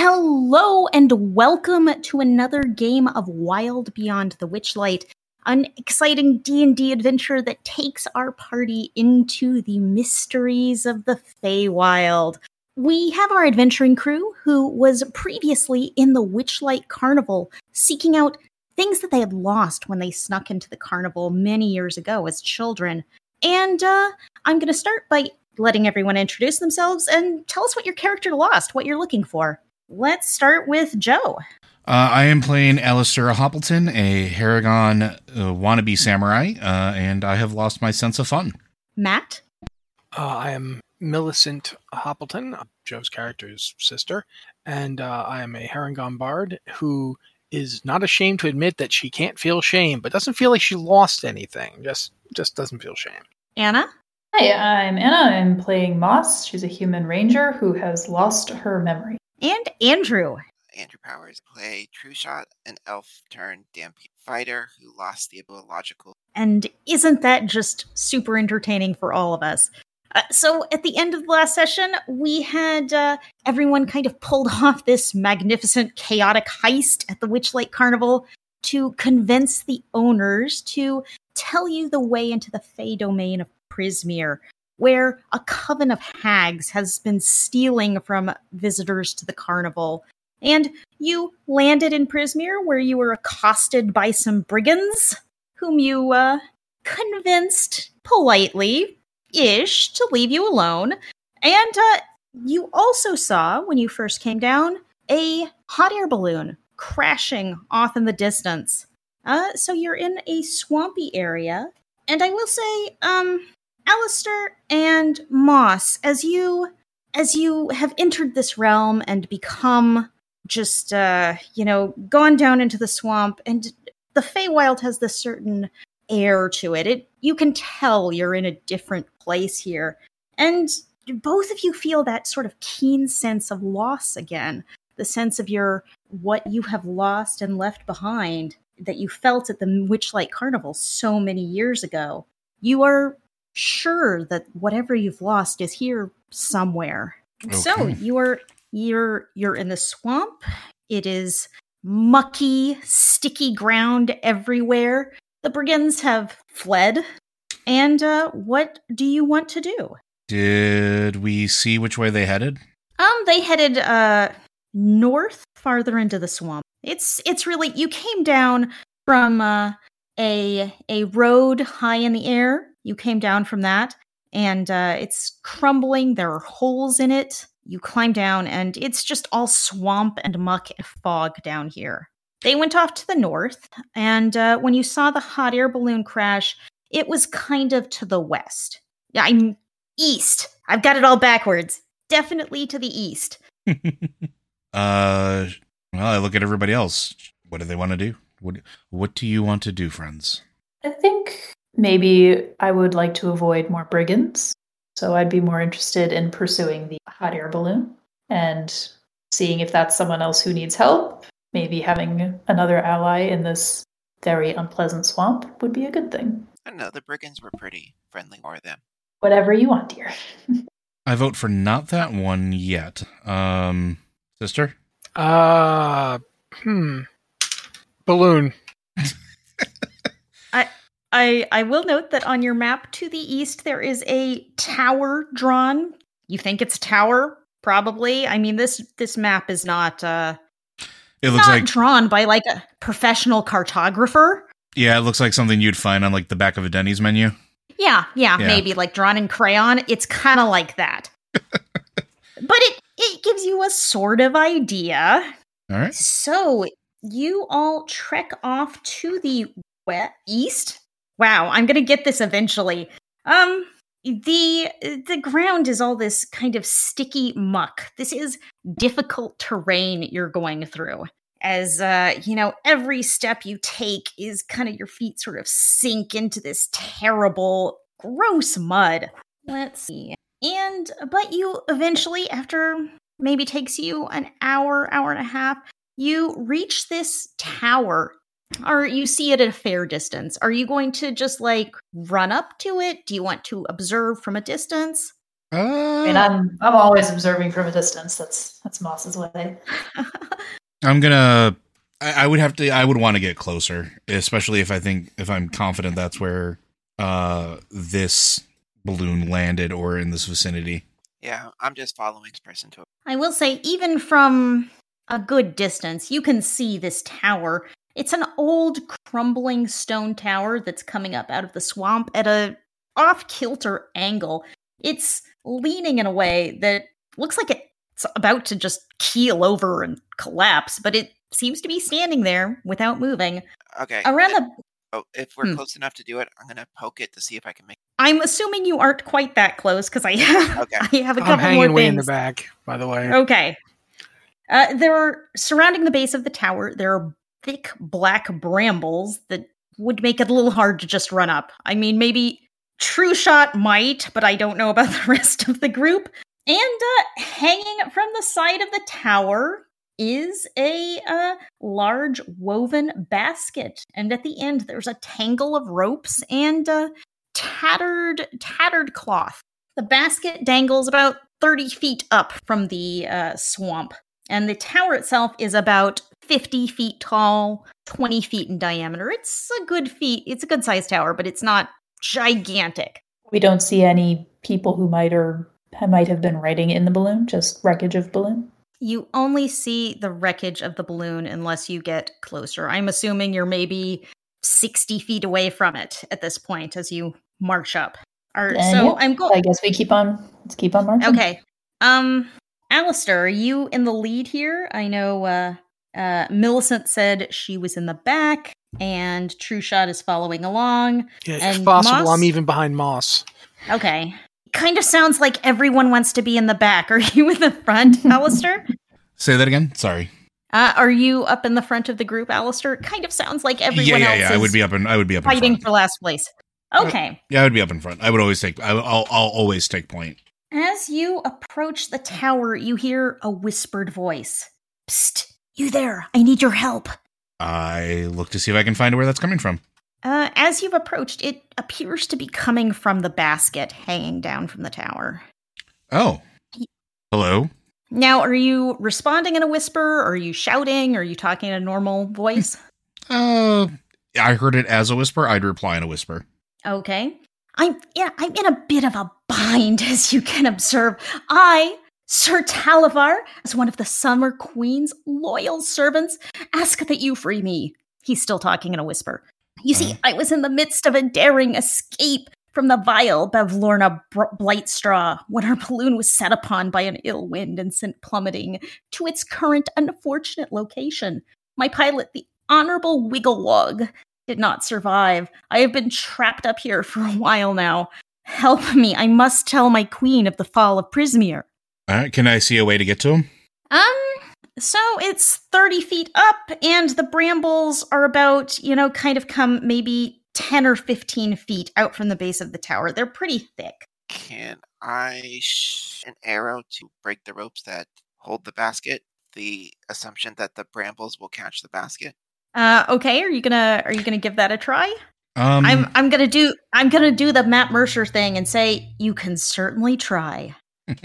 Hello and welcome to another game of Wild Beyond the Witchlight, an exciting D&D adventure that takes our party into the mysteries of the Feywild. We have our adventuring crew who was previously in the Witchlight Carnival seeking out things that they had lost when they snuck into the carnival many years ago as children. And uh, I'm going to start by letting everyone introduce themselves and tell us what your character lost, what you're looking for. Let's start with Joe. Uh, I am playing Alistair Hoppleton, a Harengon uh, wannabe samurai, uh, and I have lost my sense of fun. Matt. Uh, I am Millicent Hoppleton, Joe's character's sister, and uh, I am a Harengon bard who is not ashamed to admit that she can't feel shame, but doesn't feel like she lost anything. Just just doesn't feel shame. Anna. Hi, I'm Anna. I'm playing Moss. She's a human ranger who has lost her memory. And Andrew. Andrew Powers play True Shot, an elf turned Dhampir fighter who lost the biological. And isn't that just super entertaining for all of us? Uh, so at the end of the last session, we had uh, everyone kind of pulled off this magnificent, chaotic heist at the Witchlight Carnival to convince the owners to tell you the way into the Fey domain of Prismeer, where a coven of hags has been stealing from visitors to the carnival. And you landed in Prismeer, where you were accosted by some brigands, whom you uh, convinced politely ish to leave you alone. And uh, you also saw, when you first came down, a hot air balloon crashing off in the distance. Uh, so you're in a swampy area. And I will say, um, Alistair and Moss, as you as you have entered this realm and become just uh, you know, gone down into the swamp, and the Feywild has this certain air to it. It you can tell you're in a different place here. And both of you feel that sort of keen sense of loss again. The sense of your what you have lost and left behind that you felt at the Witchlight Carnival so many years ago. You are sure that whatever you've lost is here somewhere. Okay. So you're you're you're in the swamp. It is mucky, sticky ground everywhere. The brigands have fled. And uh, what do you want to do? Did we see which way they headed? Um, they headed uh north, farther into the swamp. It's it's really you came down from uh, a a road high in the air. You came down from that, and uh, it's crumbling. There are holes in it. You climb down, and it's just all swamp and muck and fog down here. They went off to the north, and uh, when you saw the hot air balloon crash, it was kind of to the west. I'm east. I've got it all backwards. Definitely to the east. uh, well, I look at everybody else. What do they want to do? What What do you want to do, friends? I think maybe I would like to avoid more brigands. So I'd be more interested in pursuing the hot air balloon and seeing if that's someone else who needs help. Maybe having another ally in this very unpleasant swamp would be a good thing. I don't know. The brigands were pretty friendly for them. Whatever you want, dear. I vote for not that one yet. Um, sister? Uh, hmm. Balloon. I I I will note that on your map to the east there is a tower drawn. You think it's a tower? Probably. I mean this this map is not uh It looks like drawn by like a professional cartographer. yeah, it looks like something you'd find on like the back of a Denny's menu. Yeah, yeah, Yeah. maybe like drawn in crayon. It's kind of like that. but it it gives you a sort of idea. All right. So you all trek off to the west east. Wow, I'm gonna get this eventually. Um, the the ground is all this kind of sticky muck. This is difficult terrain you're going through. As uh, you know, every step you take is kind of your feet sort of sink into this terrible, gross mud. Let's see. And but you eventually, after maybe takes you an hour, hour and a half, you reach this tower or you see it at a fair distance. Are you going to just like run up to it? Do you want to observe from a distance? I Uh, mean, I'm I'm always observing from a distance. That's that's Moss's way. I'm gonna. I, I would have to. I would want to get closer, especially if I think if I'm confident that's where uh this balloon landed or in this vicinity. Yeah, I'm just following this person to. I will say, even from a good distance, you can see this tower. It's an old, crumbling stone tower that's coming up out of the swamp at a off kilter angle. It's leaning in a way that looks like it's about to just keel over and collapse, but it seems to be standing there without moving. Okay. Around then- the Oh, if we're Hmm. close enough to do it, I'm gonna poke it to see if I can make. I'm assuming you aren't quite that close because I have Okay. I have a I'm couple hanging more way things. in the back, by the way. Okay. Uh, there are surrounding the base of the tower. There are thick black brambles that would make it a little hard to just run up. I mean, maybe True Shot might, but I don't know about the rest of the group. And uh, hanging from the side of the tower is a uh, large woven basket, and at the end there's a tangle of ropes and uh, tattered tattered cloth. The basket dangles about 30 feet up from the uh, swamp, and the tower itself is about 50 feet tall, 20 feet in diameter. It's a good feet. It's a good sized tower, but it's not gigantic. We don't see any people who might or might have been riding in the balloon. Just wreckage of balloon. You only see the wreckage of the balloon unless you get closer. I'm assuming you're maybe 60 feet away from it at this point as you march up. Or, so yeah, I'm going. I guess we keep on. Let's keep on marching. Okay. Um, Alistair, are you in the lead here? I know uh, uh, Millicent said she was in the back, and True Shot is following along. Yeah, if possible, Moss? I'm even behind Moss. Okay. Kind of sounds like everyone wants to be in the back. Are you in the front, Alistair? Say that again. Sorry. Uh, are you up in the front of the group, Alistair? It kind of sounds like everyone yeah, yeah, else yeah. I would be up in. I would be up in fighting front. for last place. Okay. Yeah, I would be up in front. I would always take. I, I'll. I'll always take point. As you approach the tower, you hear a whispered voice. Psst, you there. I need your help. I look to see if I can find where that's coming from. Uh, as you've approached, it appears to be coming from the basket hanging down from the tower. Oh, hello. Now, are you responding in a whisper? Or Are you shouting? Or Are you talking in a normal voice? Uh, I heard it as a whisper. I'd reply in a whisper. Okay. I'm yeah, I'm in a bit of a bind, as you can observe. I, Sir Talavar, as one of the Summer Queen's loyal servants, ask that you free me. He's still talking in a whisper. You see, I was in the midst of a daring escape from the vile Bavlorna Br- Blightstraw when our balloon was set upon by an ill wind and sent plummeting to its current unfortunate location. My pilot, the Honorable Wigglewog, did not survive. I have been trapped up here for a while now. Help me. I must tell my queen of the fall of Prismeer. All right. Can I see a way to get to him? Um, so it's 30 feet up, and the brambles are about, you know, kind of come maybe 10 or 15 feet out from the base of the tower. They're pretty thick. Can I sh- an arrow to break the ropes that hold the basket? The assumption that the brambles will catch the basket. Uh, okay, are you gonna are you gonna give that a try? Um, I'm I'm gonna do I'm gonna do the Matt Mercer thing and say you can certainly try.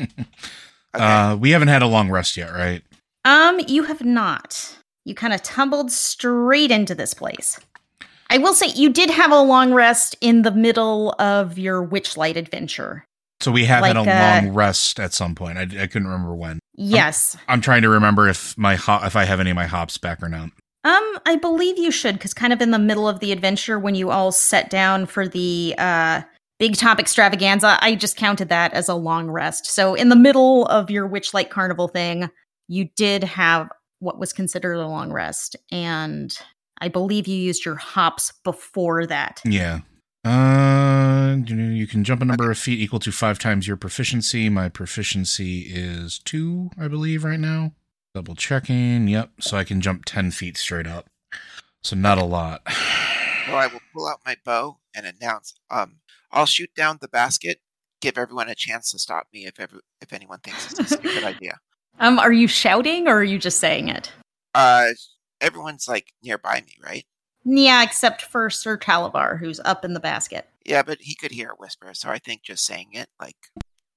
uh, we haven't had a long rest yet, right? Um, you have not. You kind of tumbled straight into this place. I will say you did have a long rest in the middle of your Witchlight adventure. So we have had a uh, long rest at some point. I, I couldn't remember when. Yes. I'm trying to remember if my ho- if I have any of my hops back or not. Um, I believe you should, because kind of in the middle of the adventure when you all sat down for the uh big top extravaganza, I just counted that as a long rest. So in the middle of your Witchlight Carnival thing, you did have what was considered a long rest, and I believe you used your hops before that. Yeah. Uh, you know, you can jump a number of feet equal to five times your proficiency. My proficiency is two, I believe, right now. Double checking. Yep. So I can jump 10 feet straight up. So not a lot. Well, I will pull out my bow and announce. Um, I'll shoot down the basket. Give everyone a chance to stop me if every, if anyone thinks it's a stupid idea. Um, are you shouting or are you just saying it? Uh, everyone's like nearby me, right? Yeah, except for Sir Calabar, who's up in the basket. Yeah, but he could hear a whisper, so I think just saying it, like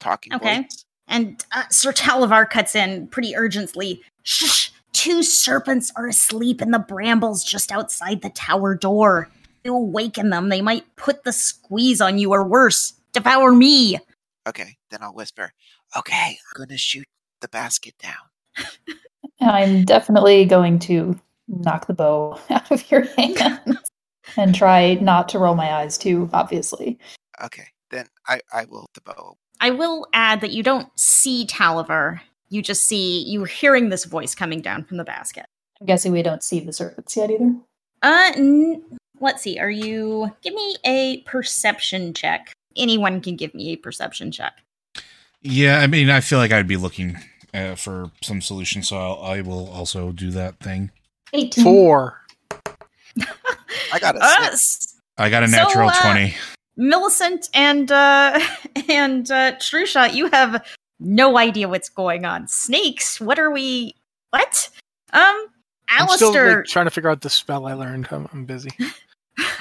talking Okay. voice. And uh, Sir Talavar cuts in pretty urgently. Shh! Two serpents are asleep in the brambles just outside the tower door. You awaken them, they might put the squeeze on you or worse, devour me. Okay, then I'll whisper. Okay, I'm gonna shoot the basket down. I'm definitely going to knock the bow out of your hands and try not to roll my eyes too, obviously. Okay, then I I will the bow. I will add that you don't see Talavar. You just see, you're hearing this voice coming down from the basket. I'm guessing we don't see the serpents yet either. Uh, n- let's see. Are you. Give me a perception check. Anyone can give me a perception check. Yeah, I mean, I feel like I'd be looking uh, for some solution, so I'll, I will also do that thing. 18. Four. I got a Uh, six. s- I got a So, natural uh, 20. Millicent and uh and uh Trusha, you have no idea what's going on. Snakes, what are we what? Um I'm still like, trying to figure out the spell I learned. I'm, I'm busy.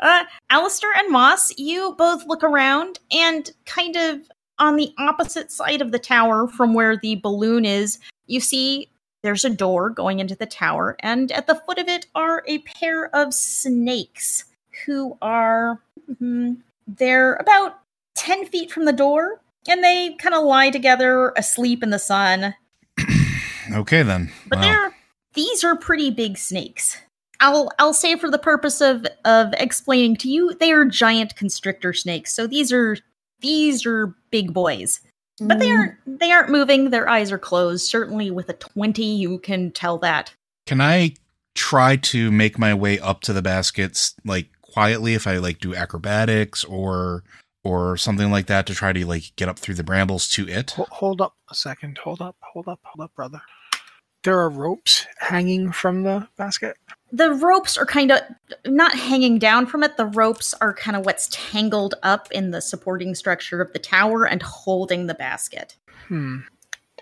uh Alistair and Moss, you both look around and kind of on the opposite side of the tower from where the balloon is, you see there's a door going into the tower, and at the foot of it are a pair of snakes who are mhm, they're about 10 feet from the door and they kind of lie together asleep in the sun Okay, then. but Wow. they're these are pretty big snakes i'll i'll say for the purpose of of explaining to you they are giant constrictor snakes so these are these are big boys but they Mm, aren't they aren't moving their eyes are closed certainly with a 20 you can tell that Can I try to make my way up to the baskets like quietly if I like do acrobatics or or something like that to try to like get up through the brambles to it? Ho- hold up a second. Hold up. Hold up. Hold up, brother. There are ropes hanging from the basket. The ropes are kind of not hanging down from it the ropes are kind of what's tangled up in the supporting structure of the tower and holding the basket Hmm.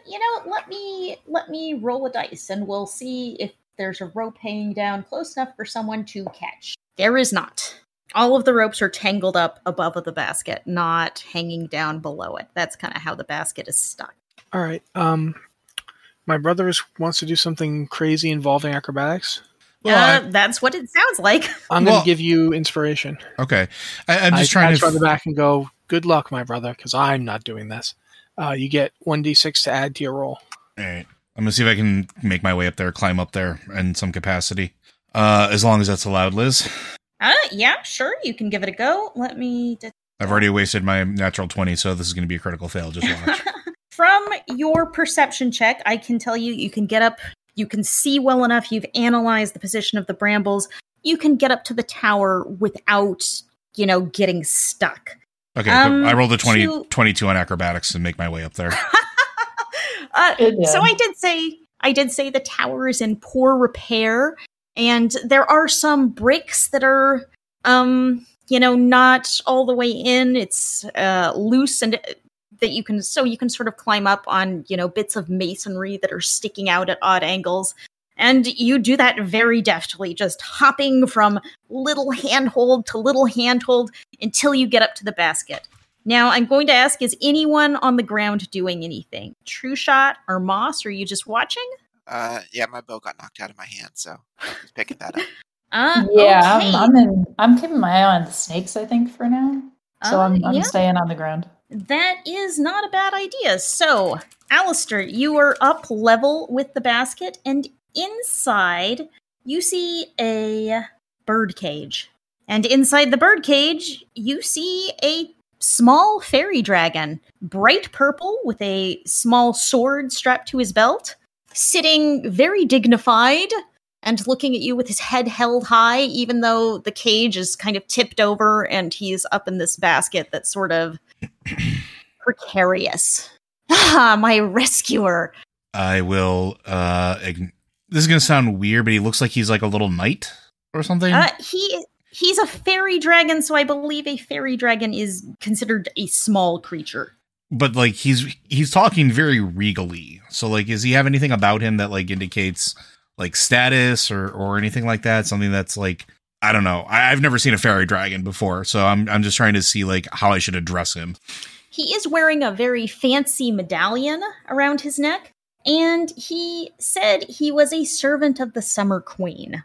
you know let me let me roll a dice and we'll see if there's a rope hanging down close enough for someone to catch there is not all of the ropes are tangled up above of the basket not hanging down below it that's kind of how the basket is stuck All right. Um, my brother is, wants to do something crazy involving acrobatics. Well, uh, I- that's what it sounds like I'm Well- going to give you inspiration. Okay, I, I'm just I trying pat to. you the back and go, "Good luck, my brother," because I'm not doing this. Uh, you get one d6 to add to your roll. All right. I'm gonna see if I can make my way up there, climb up there in some capacity. Uh, as long as that's allowed, Liz. uh yeah sure you can give it a go let me I've already wasted my natural twenty, so this is gonna be a critical fail. Just watch. From your perception check, I can tell you you can get up, you can see well enough, you've analyzed the position of the brambles, you can get up to the tower without, you know, getting stuck. Okay, Um, I rolled a 20, to- 22 on acrobatics and make my way up there. uh, so. I did say I did say the tower is in poor repair and there are some bricks that are um you know, not all the way in. It's uh, loose and uh, that you can, so you can sort of climb up on, you know, bits of masonry that are sticking out at odd angles. And you do that very deftly, just hopping from little handhold to little handhold until you get up to the basket. Now, I'm going to ask is anyone on the ground doing anything? True shot or Moss? Or are you just watching? Uh, yeah, my bow got knocked out of my hand, so I'm just picking that up. Uh, yeah, okay. I'm, I'm in. I'm keeping my eye on the snakes. I think for now, so Uh, I'm, I'm yeah. staying on the ground. That is not a bad idea. So, Alistair, you are up level with the basket, and inside you see a bird cage. And inside the bird cage, you see a small fairy dragon, bright purple with a small sword strapped to his belt, sitting very dignified and looking at you with his head held high, even though the cage is kind of tipped over and he's up in this basket that sort of precarious. Ah, my rescuer. I will. uh ign- This is gonna sound weird, but he looks like he's like a little knight or something. Uh, he he's a fairy dragon, so I believe a fairy dragon is considered a small creature. but like he's he's talking very regally. So like, does he have anything about him that like indicates like status or or anything like that? Something that's like I don't know. I, I've never seen a fairy dragon before, so I'm I'm just trying to see like how I should address him. He is wearing a very fancy medallion around his neck, and he said he was a servant of the Summer Queen.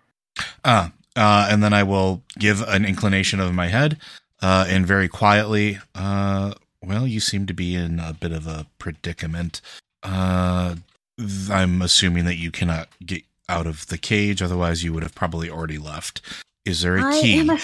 Uh, uh, and then I will give an inclination of my head, uh, and very quietly, uh, well, you seem to be in a bit of a predicament. Uh, I'm assuming that you cannot get out of the cage, otherwise you would have probably already left. Is there a key? am a.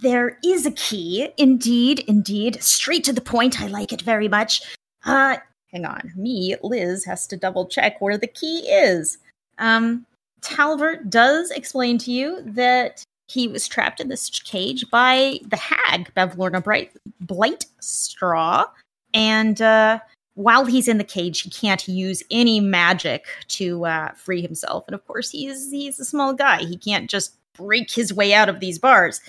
There is a key, indeed, indeed. Straight to the point. I like it very much. Uh, hang on. Me, Liz, has to double check where the key is. Um, Talbert does explain to you that he was trapped in this cage by the hag, Bavlorna Bright Blight Straw, and uh, while he's in the cage, he can't use any magic to uh, free himself. And of course, he's he's a small guy; he can't just break his way out of these bars.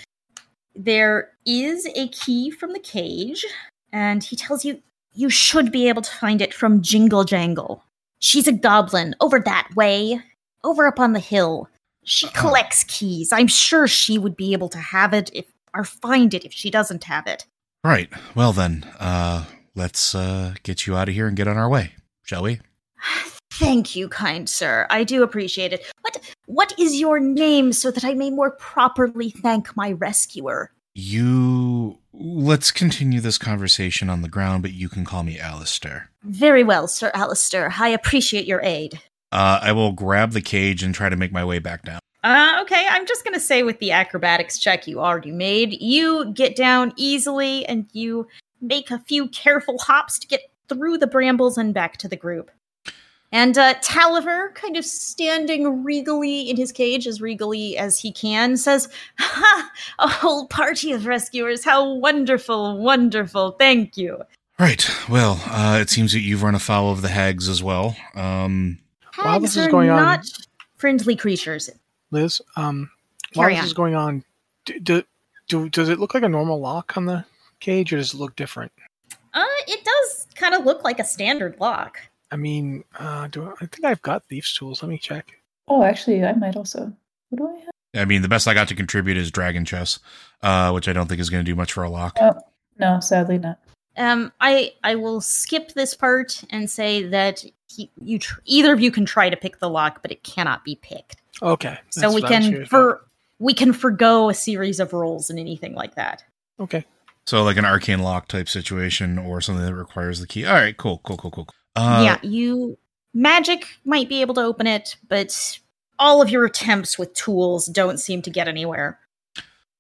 There is a key from the cage, and he tells you you should be able to find it from Jingle Jangle. She's a goblin over that way, over up on the hill. She collects keys. I'm sure she would be able to have it if or find it if she doesn't have it. right. Well then, uh, let's uh get you out of here and get on our way, shall we? Thank you, kind sir. I do appreciate it. What what is your name so that I may more properly thank my rescuer? You let's continue this conversation on the ground, but you can call me Alistair. Very well, Sir Alistair. I appreciate your aid. Uh, I will grab the cage and try to make my way back down. Uh, okay, I'm just gonna say with the acrobatics check you already made, you get down easily and you make a few careful hops to get through the brambles and back to the group. And uh, Talavar, kind of standing regally in his cage, as regally as he can, says, Ha! A whole party of rescuers. How wonderful, wonderful. Thank you. Right. Well, uh, it seems that you've run afoul of the hags as well. Um, While this Hags is are going on- not friendly creatures. Liz, um, while Carry this on. is going on, do, do, do, does it look like a normal lock on the cage, or does it look different? Uh, it does kind of look like a standard lock. I mean, uh, do I, I think I've got thieves' tools? Let me check. Oh, actually, I might also. What do I have? I mean, the best I got to contribute is Dragon Chess, uh, which I don't think is going to do much for a lock. Oh, no, sadly not. Um, I I will skip this part and say that he, you tr- either of you can try to pick the lock, but it cannot be picked. Okay, so we what I was can curious about. for we can forgo a series of rolls and anything like that. Okay, So, like an arcane lock type situation or something that requires the key. All right, cool, cool, cool, cool. Uh, yeah, you magic might be able to open it, but all of your attempts with tools don't seem to get anywhere.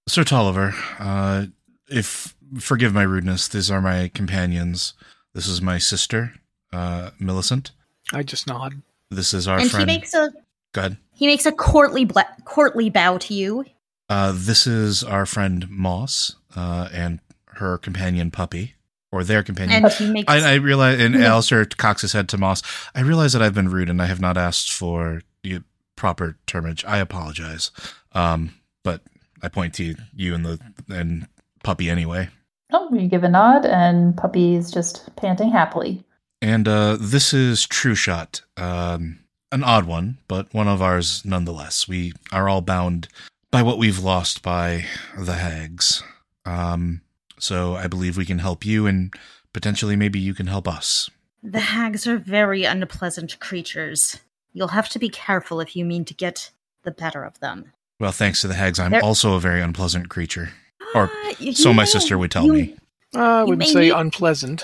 Sir Tolliver, uh, if forgive my rudeness, these are my companions. This is my sister, uh, Millicent. I just nod. This is our and friend. he makes a Go ahead. he makes a courtly bla- courtly bow to you. Uh, this is our friend Moss uh, and her companion Puppy, or their companion. And he makes I, I realize, and Yeah. Alistair cocks his head to Moss. I realize that I've been rude and I have not asked for the proper termage. I apologize. Um, but I point to you and the and puppy anyway. Oh, you give a nod, and Puppy is just panting happily. And uh, this is True Shot. Um, an odd one, but one of ours nonetheless. We are all bound by what we've lost by the hags. Um, so I believe we can help you, and potentially maybe you can help us. The hags are very unpleasant creatures. You'll have to be careful if you mean to get the better of them. Well, thanks to the hags, I'm They're- also a very unpleasant creature. Or Ah, you so my know, sister would tell you- me. I You would say unpleasant.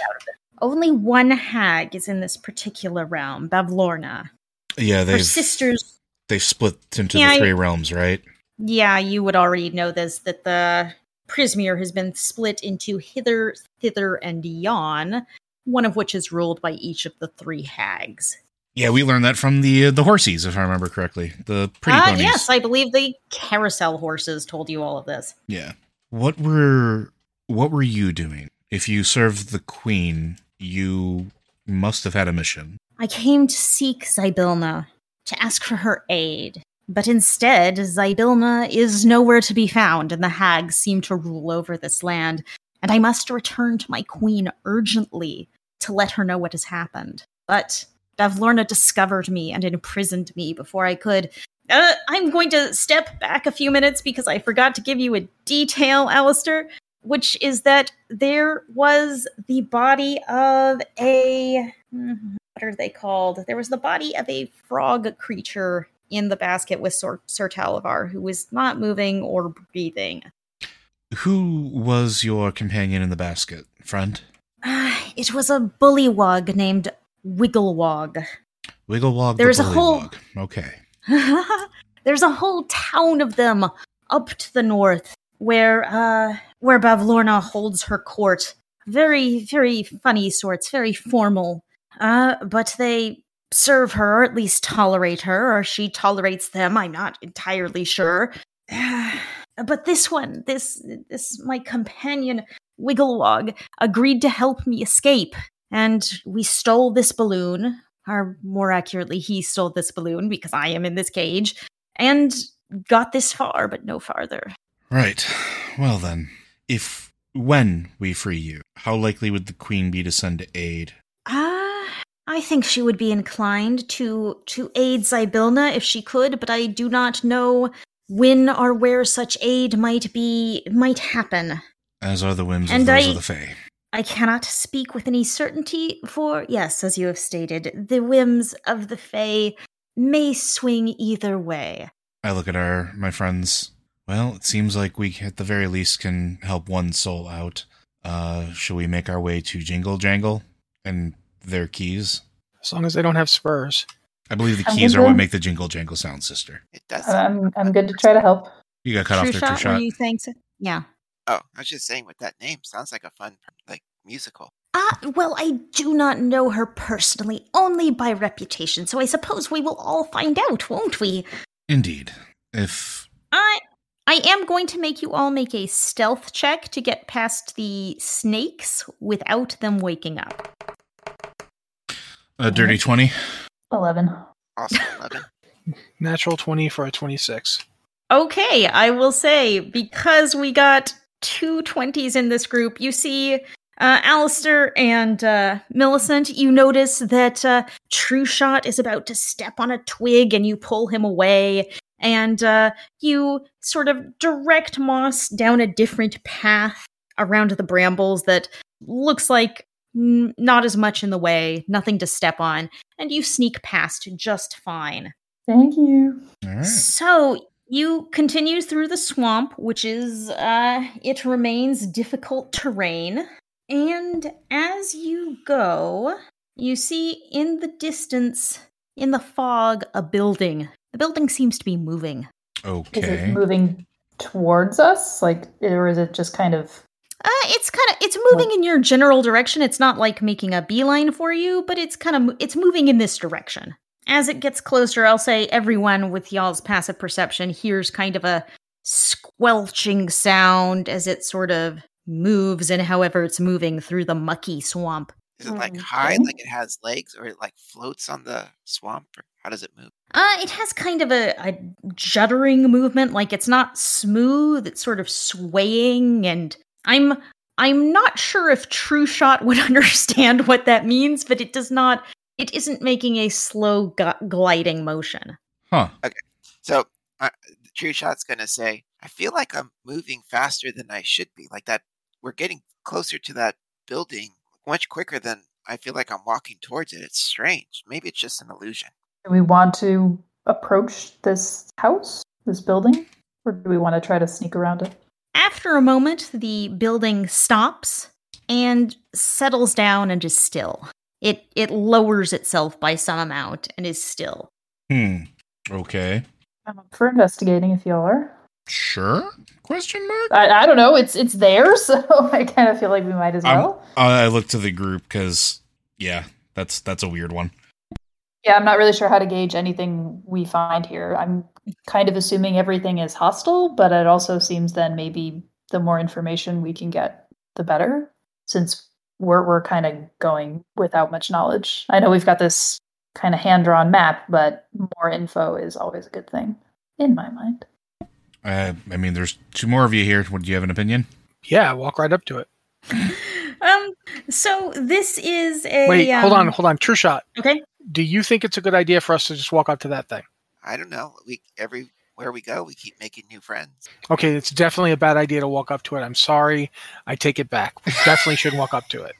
Only one hag is in this particular realm, Bavlorna. Yeah, Her they've sisters they've split into Yeah, the I- three realms, right? Yeah, you would already know this that the Prismeer has been split into hither, thither, and yon, one of which is ruled by each of the three hags. Yeah, we learned that from the uh, the horsies, if I remember correctly. The pretty Ah, ponies. yes, I believe the carousel horses told you all of this. Yeah. What were what were you doing? If you served the queen, you must have had a mission. I came to seek Zybilna, to ask for her aid. But instead, Zybilna is nowhere to be found, and the hags seem to rule over this land. And I must return to my queen urgently to let her know what has happened. But Bavlorna discovered me and imprisoned me before I could. Uh, I'm going to step back a few minutes because I forgot to give you a detail, Alistair, which is that there was the body of a. hmm, What are they called? There was the body of a frog creature in the basket with Sir, Sir Talavar who was not moving or breathing. Who was your companion in the basket, friend? Ah, it was a bullywog named Wigglewog. Wigglewog There's the a whole- Okay. There's a whole town of them up to the north where uh where Bavlorna holds her court. Very, very funny sorts, very formal. Uh, but they serve her, or at least tolerate her, or she tolerates them. I'm not entirely sure. but this one, this this my companion Wigglewog agreed to help me escape, and we stole this balloon. Or more accurately, he stole this balloon because I am in this cage, and got this far, but no farther. Right. Well then, if when we free you, how likely would the queen be to send aid? Ah, I think she would be inclined to to aid Zybilna if she could, but I do not know when or where such aid might be might happen. As are the whims And of those I- of the Fae. I cannot speak with any certainty, for yes, as you have stated, the whims of the Fae may swing either way. I look at our my friends. Well, it seems like we at the very least can help one soul out. Uh shall we make our way to Jingle Jangle and their keys? As long as they don't have spurs. I believe the I'm keys are what make the jingle jangle sound, sister. It does. I'm, I'm good to try to help. You got cut off True there, shot, true were shot. you saying so? Yeah. Oh, I was just saying with that name sounds like a fun like musical. Ah, well, I do not know her personally, only by reputation, so I suppose we will all find out, won't we? Indeed. If I I am going to make you all make a stealth check to get past the snakes without them waking up. A dirty twenty. 11. Also eleven. Natural 20 for a 26. Okay, I will say, because we got two 20s in this group, you see uh, Alistair and uh, Millicent, you notice that uh, True Shot is about to step on a twig and you pull him away. And uh, you sort of direct Moss down a different path around the brambles that looks like mm, not as much in the way, nothing to step on. And you sneak past just fine. Thank you. All right. So you continue through the swamp, which is uh it remains difficult terrain. And as you go, you see in the distance, in the fog, a building. The building seems to be moving. Okay. Is it moving towards us? Like, or is it just kind of. Uh, it's kind of it's moving in your general direction. It's not like making a beeline for you, but it's kind of it's moving in this direction. As it gets closer, I'll say everyone with y'all's passive perception hears kind of a squelching sound as it sort of moves and however it's moving through the mucky swamp. Is it like Okay. high, like it has legs, or it like floats on the swamp? Or how does it move? Uh, it has kind of a, a juddering movement, like it's not smooth, it's sort of swaying and I'm I'm not sure if True Shot would understand what that means, but it does not. It isn't making a slow gu- gliding motion. Huh. Okay. So uh, true shot's gonna say, "I feel like I'm moving faster than I should be. Like that, we're getting closer to that building much quicker than I feel like I'm walking towards it. It's strange. Maybe it's just an illusion." Do we want to approach this house, this building, or do we want to try to sneak around it? After a moment, the building stops and settles down and is still. It it lowers itself by some amount and is still. Hmm. Okay. I'm up for investigating if y'all are. Sure? Question mark? I, I don't know. It's it's there, so I kind of feel like we might as I'm- well. I look to the group because, yeah, that's that's a weird one. Yeah, I'm not really sure how to gauge anything we find here. I'm kind of assuming everything is hostile, but it also seems then maybe the more information we can get, the better, since we're we're kind of going without much knowledge. I know we've got this kind of hand drawn map, but more info is always a good thing, in my mind. Uh, I mean, there's two more of you here. Would you have an opinion? Yeah, walk right up to it. Um. So this is a. Wait, hold on, um, hold on. True shot. Okay. Do you think it's a good idea for us to just walk up to that thing? I don't know. We everywhere we go, we keep making new friends. Okay, it's definitely a bad idea to walk up to it. I'm sorry. I take it back. We definitely shouldn't walk up to it.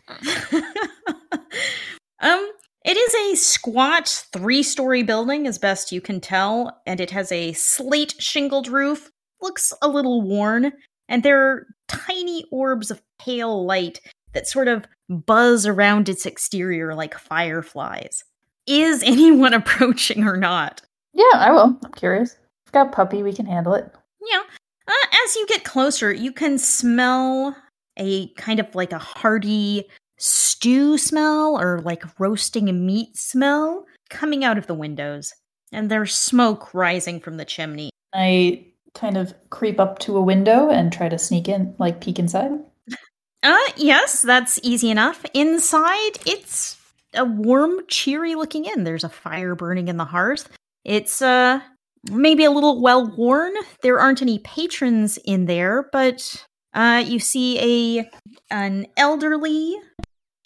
um. It is a squat three-story building, as best you can tell, and it has a slate shingled roof. Looks a little worn, and there are tiny orbs of pale light that sort of buzz around its exterior like fireflies. Is anyone approaching or not? Yeah, I will. I'm curious. We've got puppy. We can handle it. Yeah. Uh, as you get closer, you can smell a kind of like a hearty stew smell or like roasting meat smell coming out of the windows. And there's smoke rising from the chimney. I kind of creep up to a window and try to sneak in, like peek inside. Uh, yes, that's easy enough. Inside, it's a warm, cheery looking inn. There's a fire burning in the hearth. It's, uh, maybe a little well worn. There aren't any patrons in there, but, uh, you see a, an elderly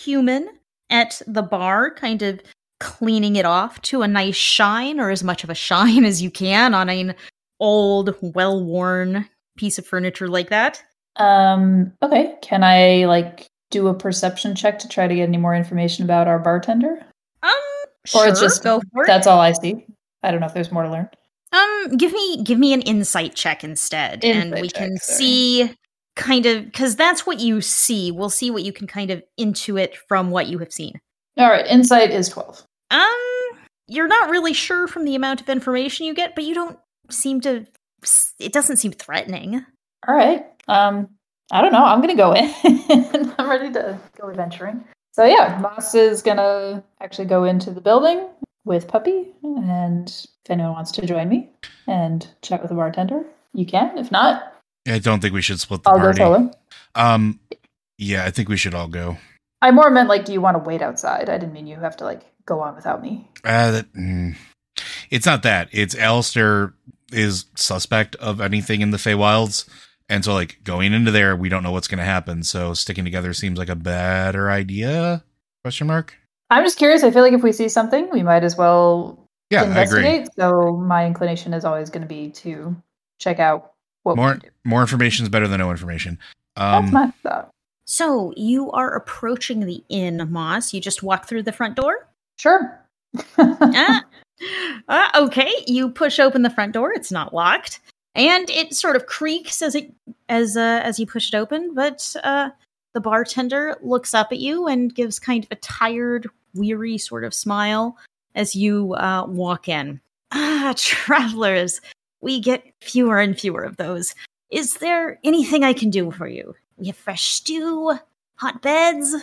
human at the bar, kind of cleaning it off to a nice shine, or as much of a shine as you can on an old, well worn piece of furniture like that. Um, okay. Can I like do a perception check to try to get any more information about our bartender? Um, Or sure, it's just go for it. that's all I see. I don't know if there's more to learn. Um, give me give me an insight check instead, and we check, can sorry. see kind of because that's what you see. We'll see what you can kind of intuit from what you have seen. All right, insight is 12. Um, you're not really sure from the amount of information you get, but you don't seem to. It doesn't seem threatening. All right. Um, I don't know. I'm gonna go in. I'm ready to go adventuring. So yeah, Moss is gonna actually go into the building with Puppy, and if anyone wants to join me and chat with the bartender, you can. If not, I don't think we should split the I'll go party. solo. Um, yeah, I think we should all go. I more meant like, do you want to wait outside? I didn't mean you have to like go on without me. Uh, that, mm, it's not that. It's Alistair is suspect of anything in the Feywilds. And so, like, going into there, we don't know what's going to happen. So, sticking together seems like a better idea? Question mark? I'm just curious. I feel like if we see something, we might as well Yeah, I agree. investigate. So my inclination is always going to be to check out what More can do. more information is better than no information. That's Um, my thought. So you are approaching the inn, Moss. You just walk through the front door. Sure. ah. Uh, okay, you push open the front door. It's not locked, and it sort of creaks as it as uh, as you push it open. But uh, the bartender looks up at you and gives kind of a tired, weary sort of smile as you uh, walk in. Ah, travelers, we get fewer and fewer of those. Is there anything I can do for you? We have fresh stew, hot beds,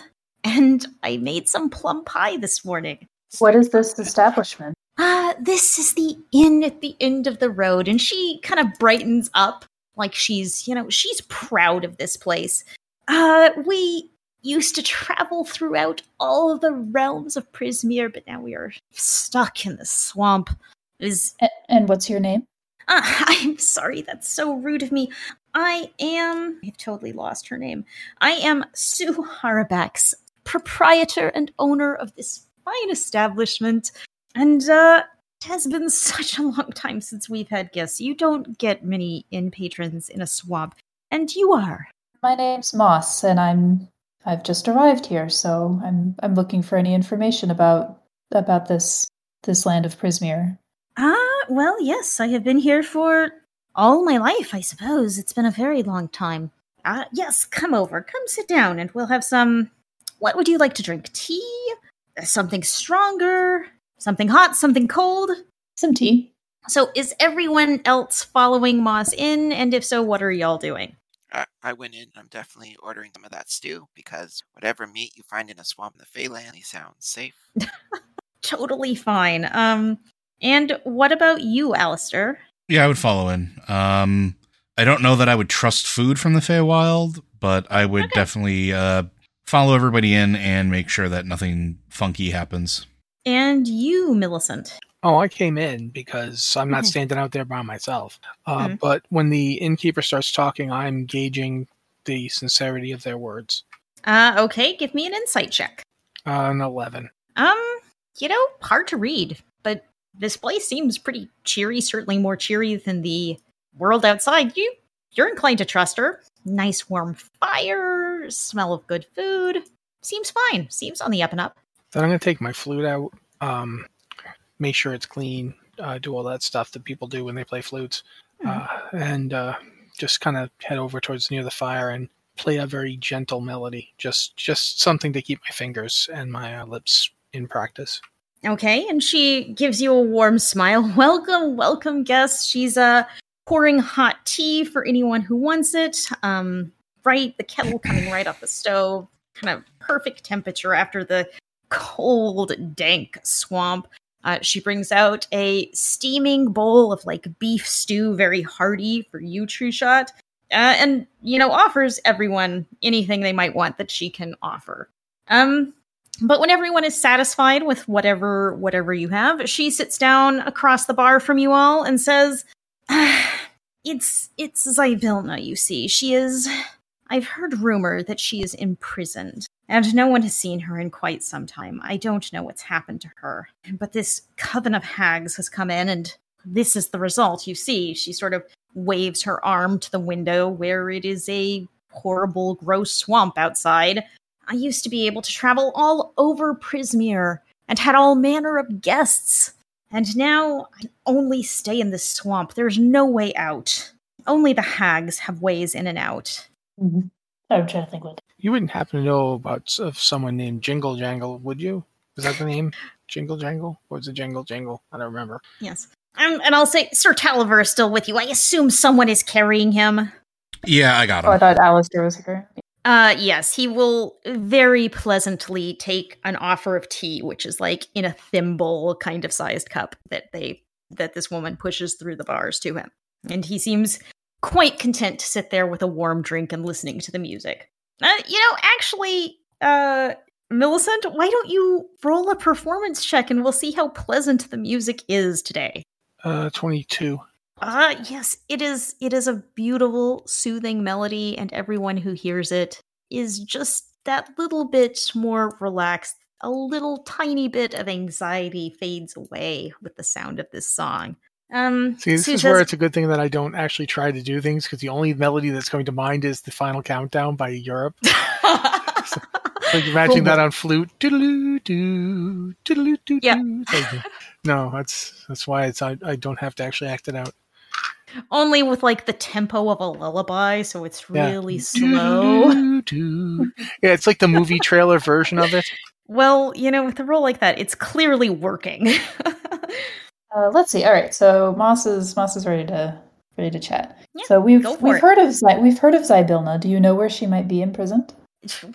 and I made some plum pie this morning. What is this establishment? Ah, this is the inn at the end of the road. And she kind of brightens up like she's, you know, she's proud of this place. Uh, we used to travel throughout all the realms of Prismeer, but now we are stuck in the swamp. Is A- And what's your name? uh, I'm sorry, that's so rude of me. I am. I've totally lost her name. I am Sue Harabax, proprietor and owner of this fine establishment. And uh, it has been such a long time since we've had guests. You don't get many inn patrons in a swamp, and you are. My name's Moss, and I'm I've just arrived here, so I'm I'm looking for any information about about this this land of Prismeer. Ah, well, yes, I have been here for all my life, I suppose. It's been a very long time. Ah, yes, come over. Come sit down and we'll have some. What would you like to drink? Tea? Something stronger? Something hot? Something cold? Some tea. So, is everyone else following Moss in? And if so, what are y'all doing? I, I went in. I'm definitely ordering some of that stew because whatever meat you find in a swamp in the Feyland sounds safe. Totally fine. Um, and what about you, Alistair? Yeah, I would follow in. Um, I don't know that I would trust food from the Feywild, but I would Okay. definitely uh, follow everybody in and make sure that nothing funky happens. And you, Millicent. Oh, I came in because I'm not Mhm. standing out there by myself. Uh, Mhm. But when the innkeeper starts talking, I'm gauging the sincerity of their words. Uh, okay, give me an insight check. Uh, an 11. Um, you know, hard to read, but this place seems pretty cheery, certainly more cheery than the world outside. You you're inclined to trust her. Nice warm fire, smell of good food. Seems fine. Seems on the up and up. Then I'm going to take my flute out, um, make sure it's clean, uh, do all that stuff that people do when they play flutes, uh, and uh, just kind of head over towards near the fire and play a very gentle melody. Just just something to keep my fingers and my uh, lips in practice. Okay, and she gives you a warm smile. Welcome, welcome, guests. She's uh pouring hot tea for anyone who wants it. Um, right, the kettle coming right off the stove, kind of perfect temperature after the cold, dank swamp. Uh, she brings out a steaming bowl of like beef stew, very hearty for you, True Shot, uh, and you know offers everyone anything they might want that she can offer. Um, but when everyone is satisfied with whatever whatever you have, she sits down across the bar from you all and says, "Ah, "It's it's Zybilna, you see. She is I've heard rumor that she is imprisoned, and no one has seen her in quite some time. I don't know what's happened to her. But this coven of hags has come in, and this is the result, you see. She sort of waves her arm to the window where it is a horrible, gross swamp outside. I used to be able to travel all over Prismeer and had all manner of guests. And now I only stay in this swamp. There's no way out. Only the hags have ways in and out. Mhm. I'm trying to think what. You wouldn't happen to know about s- of someone named Jingle Jangle, would you? Is that the name? Jingle Jangle? Or is it Jingle Jangle? I don't remember. Yes. Um, and I'll say, Sir Talavar is still with you. I assume someone is carrying him. Yeah, I got Oh, I thought Alistair was here. Uh, yes, he will very pleasantly take an offer of tea, which is like in a thimble kind of sized cup that they that this woman pushes through the bars to him, and he seems quite content to sit there with a warm drink and listening to the music. Uh, you know, actually, uh, Millicent, why don't you roll a performance check and we'll see how pleasant the music is today. Uh, 22. Ah, yes, it is. It is a beautiful, soothing melody, and everyone who hears it is just that little bit more relaxed. A little tiny bit of anxiety fades away with the sound of this song. Um, See, this Sue is says- where it's a good thing that I don't actually try to do things because the only melody that's coming to mind is the final countdown by Europe. so, Like imagine that on flute. Doodaloo doo, doodaloo doo Yeah. doo. Thank you. No, that's that's why it's I, I don't have to actually act it out. Only with like the tempo of a lullaby, so it's Yeah. really slow. Doodaloo doo. Yeah, it's like the movie trailer version of it. Well, you know, with a role like that, it's clearly working. Uh, let's see. All right, so Moss is Moss is ready to ready to chat. Yeah, so we've we've it. heard of Zy- we've heard of Zybilna. Do you know where she might be imprisoned?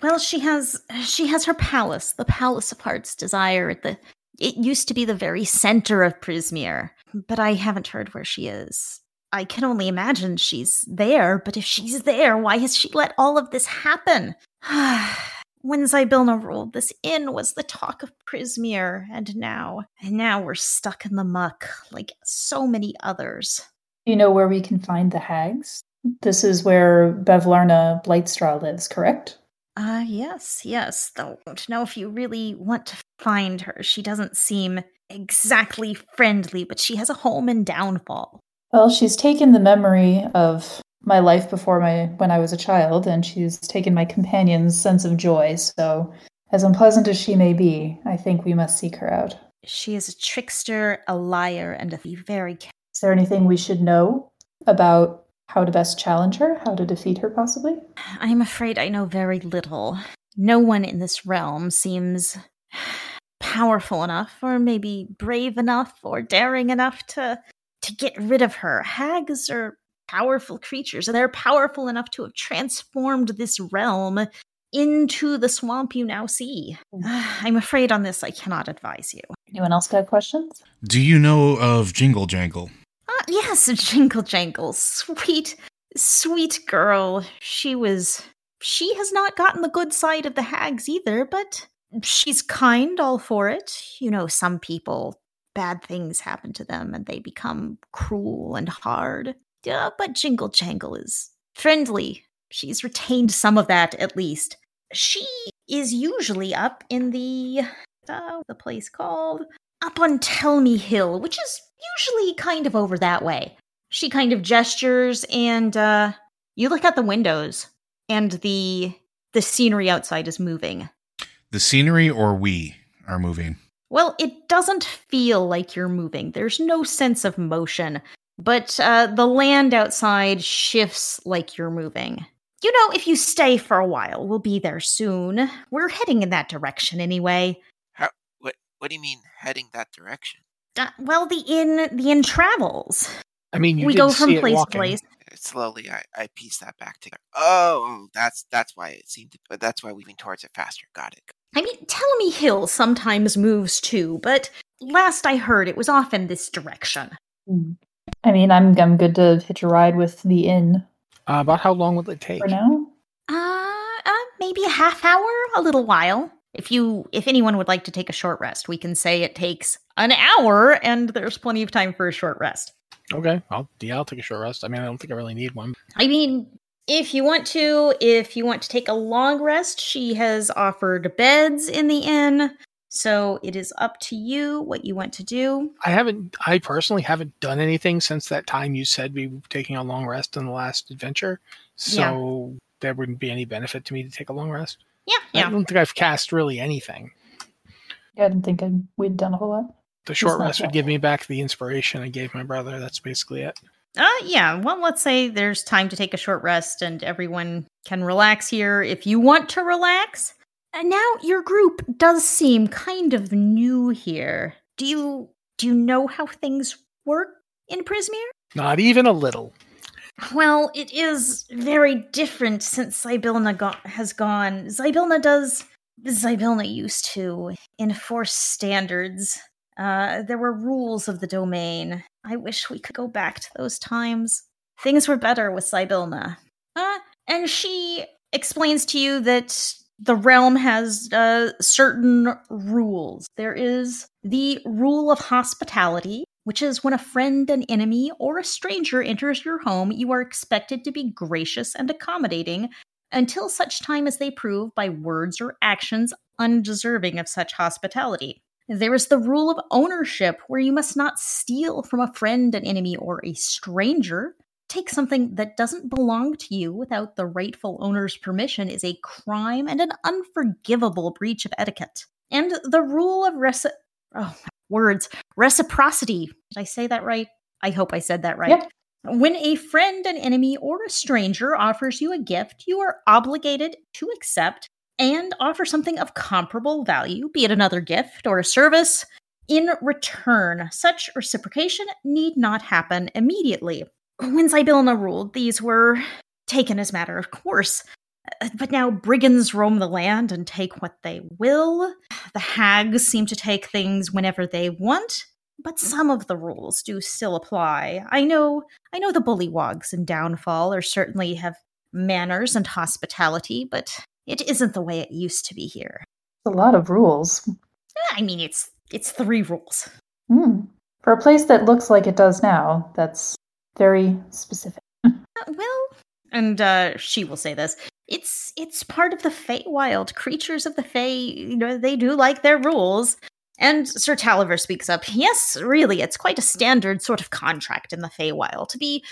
Well, she has she has her palace, the Palace of Heart's Desire. At the it used to be the very center of Prismeer, but I haven't heard where she is. I can only imagine she's there, but if she's there, why has she let all of this happen? when Zybilna ruled, this inn was the talk of Prismeer, and now, and now we're stuck in the muck like so many others. You know where we can find the hags? This is where Bavlorna Blightstraw lives, correct? Uh, yes, yes. Though, don't know if you really want to find her. She doesn't seem exactly friendly, but she has a home in Downfall. Well, she's taken the memory of my life before my when I was a child, and she's taken my companion's sense of joy. So, as unpleasant as she may be, I think we must seek her out. She is a trickster, a liar, and a thief. very. Is there anything we should know about how to best challenge her, how to defeat her, possibly? I'm afraid I know very little. No one in this realm seems powerful enough, or maybe brave enough, or daring enough to to get rid of her. Hags are powerful creatures, and they're powerful enough to have transformed this realm into the swamp you now see. I'm afraid on this I cannot advise you. Anyone else got questions? Do you know of Jingle Jangle? Ah, yes, Jingle Jangle. Sweet, sweet girl. She was. She has not gotten the good side of the hags either, but she's kind all for it. You know, some people, bad things happen to them and they become cruel and hard. Yeah, but Jingle Jangle is friendly. She's retained some of that at least. She is usually up in the uh, the place called up on Telemy Hill, which is usually kind of over that way. She kind of gestures and uh you look out the windows and the the scenery outside is moving. The scenery or we are moving? Well, it doesn't feel like you're moving. There's no sense of motion, but uh, the land outside shifts like you're moving. You know, if you stay for a while, we'll be there soon. We're heading in that direction anyway. How? What? What do you mean heading that direction? Uh, well, the inn, the inn travels. I mean, you we go see from it place to place. Slowly, I, I piece that back together. Oh, that's that's why it seemed. To, but that's why weaving towards it faster. Got it. I mean, Telemy Hill sometimes moves too, but last I heard, it was off in this direction. I mean, I'm I'm good to hitch a ride with the inn Uh, about how long will it take? for now. Uh, uh, maybe a half hour, a little while. If you, if anyone would like to take a short rest, we can say it takes an hour, and there's plenty of time for a short rest. Okay, I'll yeah, I'll take a short rest. I mean, I don't think I really need one. I mean, if you want to, if you want to take a long rest, she has offered beds in the inn. So it is up to you what you want to do. I haven't. I personally haven't done anything since that time you said we were taking a long rest in the last adventure. So there wouldn't be any benefit to me to take a long rest. Yeah, I yeah. don't think I've cast really anything. Yeah, I didn't think I'd, we'd done a whole lot. The short not rest would give me back the inspiration I gave my brother. That's basically it. Uh, yeah. Well, let's say there's time to take a short rest and everyone can relax here if you want to relax. And now your group does seem kind of new here. Do you do you know how things work in Prismeer? Not even a little. Well, it is very different since Zybilna go- has gone. Zybilna does. Zybilna used to enforce standards. Uh, there were rules of the domain. I wish we could go back to those times. Things were better with Zybilna. Uh, and she explains to you that the realm has uh, certain rules. There is the rule of hospitality, which is when a friend, an enemy, or a stranger enters your home, you are expected to be gracious and accommodating until such time as they prove by words or actions undeserving of such hospitality. There is the rule of ownership, where you must not steal from a friend, an enemy, or a stranger. Take something that doesn't belong to you without the rightful owner's permission is a crime and an unforgivable breach of etiquette. And the rule of reci- oh, words reciprocity. Did I say that right? I hope I said that right. Yep. When a friend, an enemy, or a stranger offers you a gift, you are obligated to accept and offer something of comparable value, be it another gift or a service, in return. Such reciprocation need not happen immediately. When Zybilna ruled, these were taken as matter of course. Uh, But now brigands roam the land and take what they will. The hags seem to take things whenever they want, but some of the rules do still apply. I know I know the bullywogs in Downfall are certainly have manners and hospitality, but it isn't the way it used to be here. It's a lot of rules. I mean, it's it's three rules. Hmm. For a place that looks like it does now, that's very specific. Uh, well, and uh, she will say this. It's it's part of the Feywild. Creatures of the Fey, you know, they do like their rules. And Sir Talavar speaks up. Yes, really, it's quite a standard sort of contract in the Feywild to be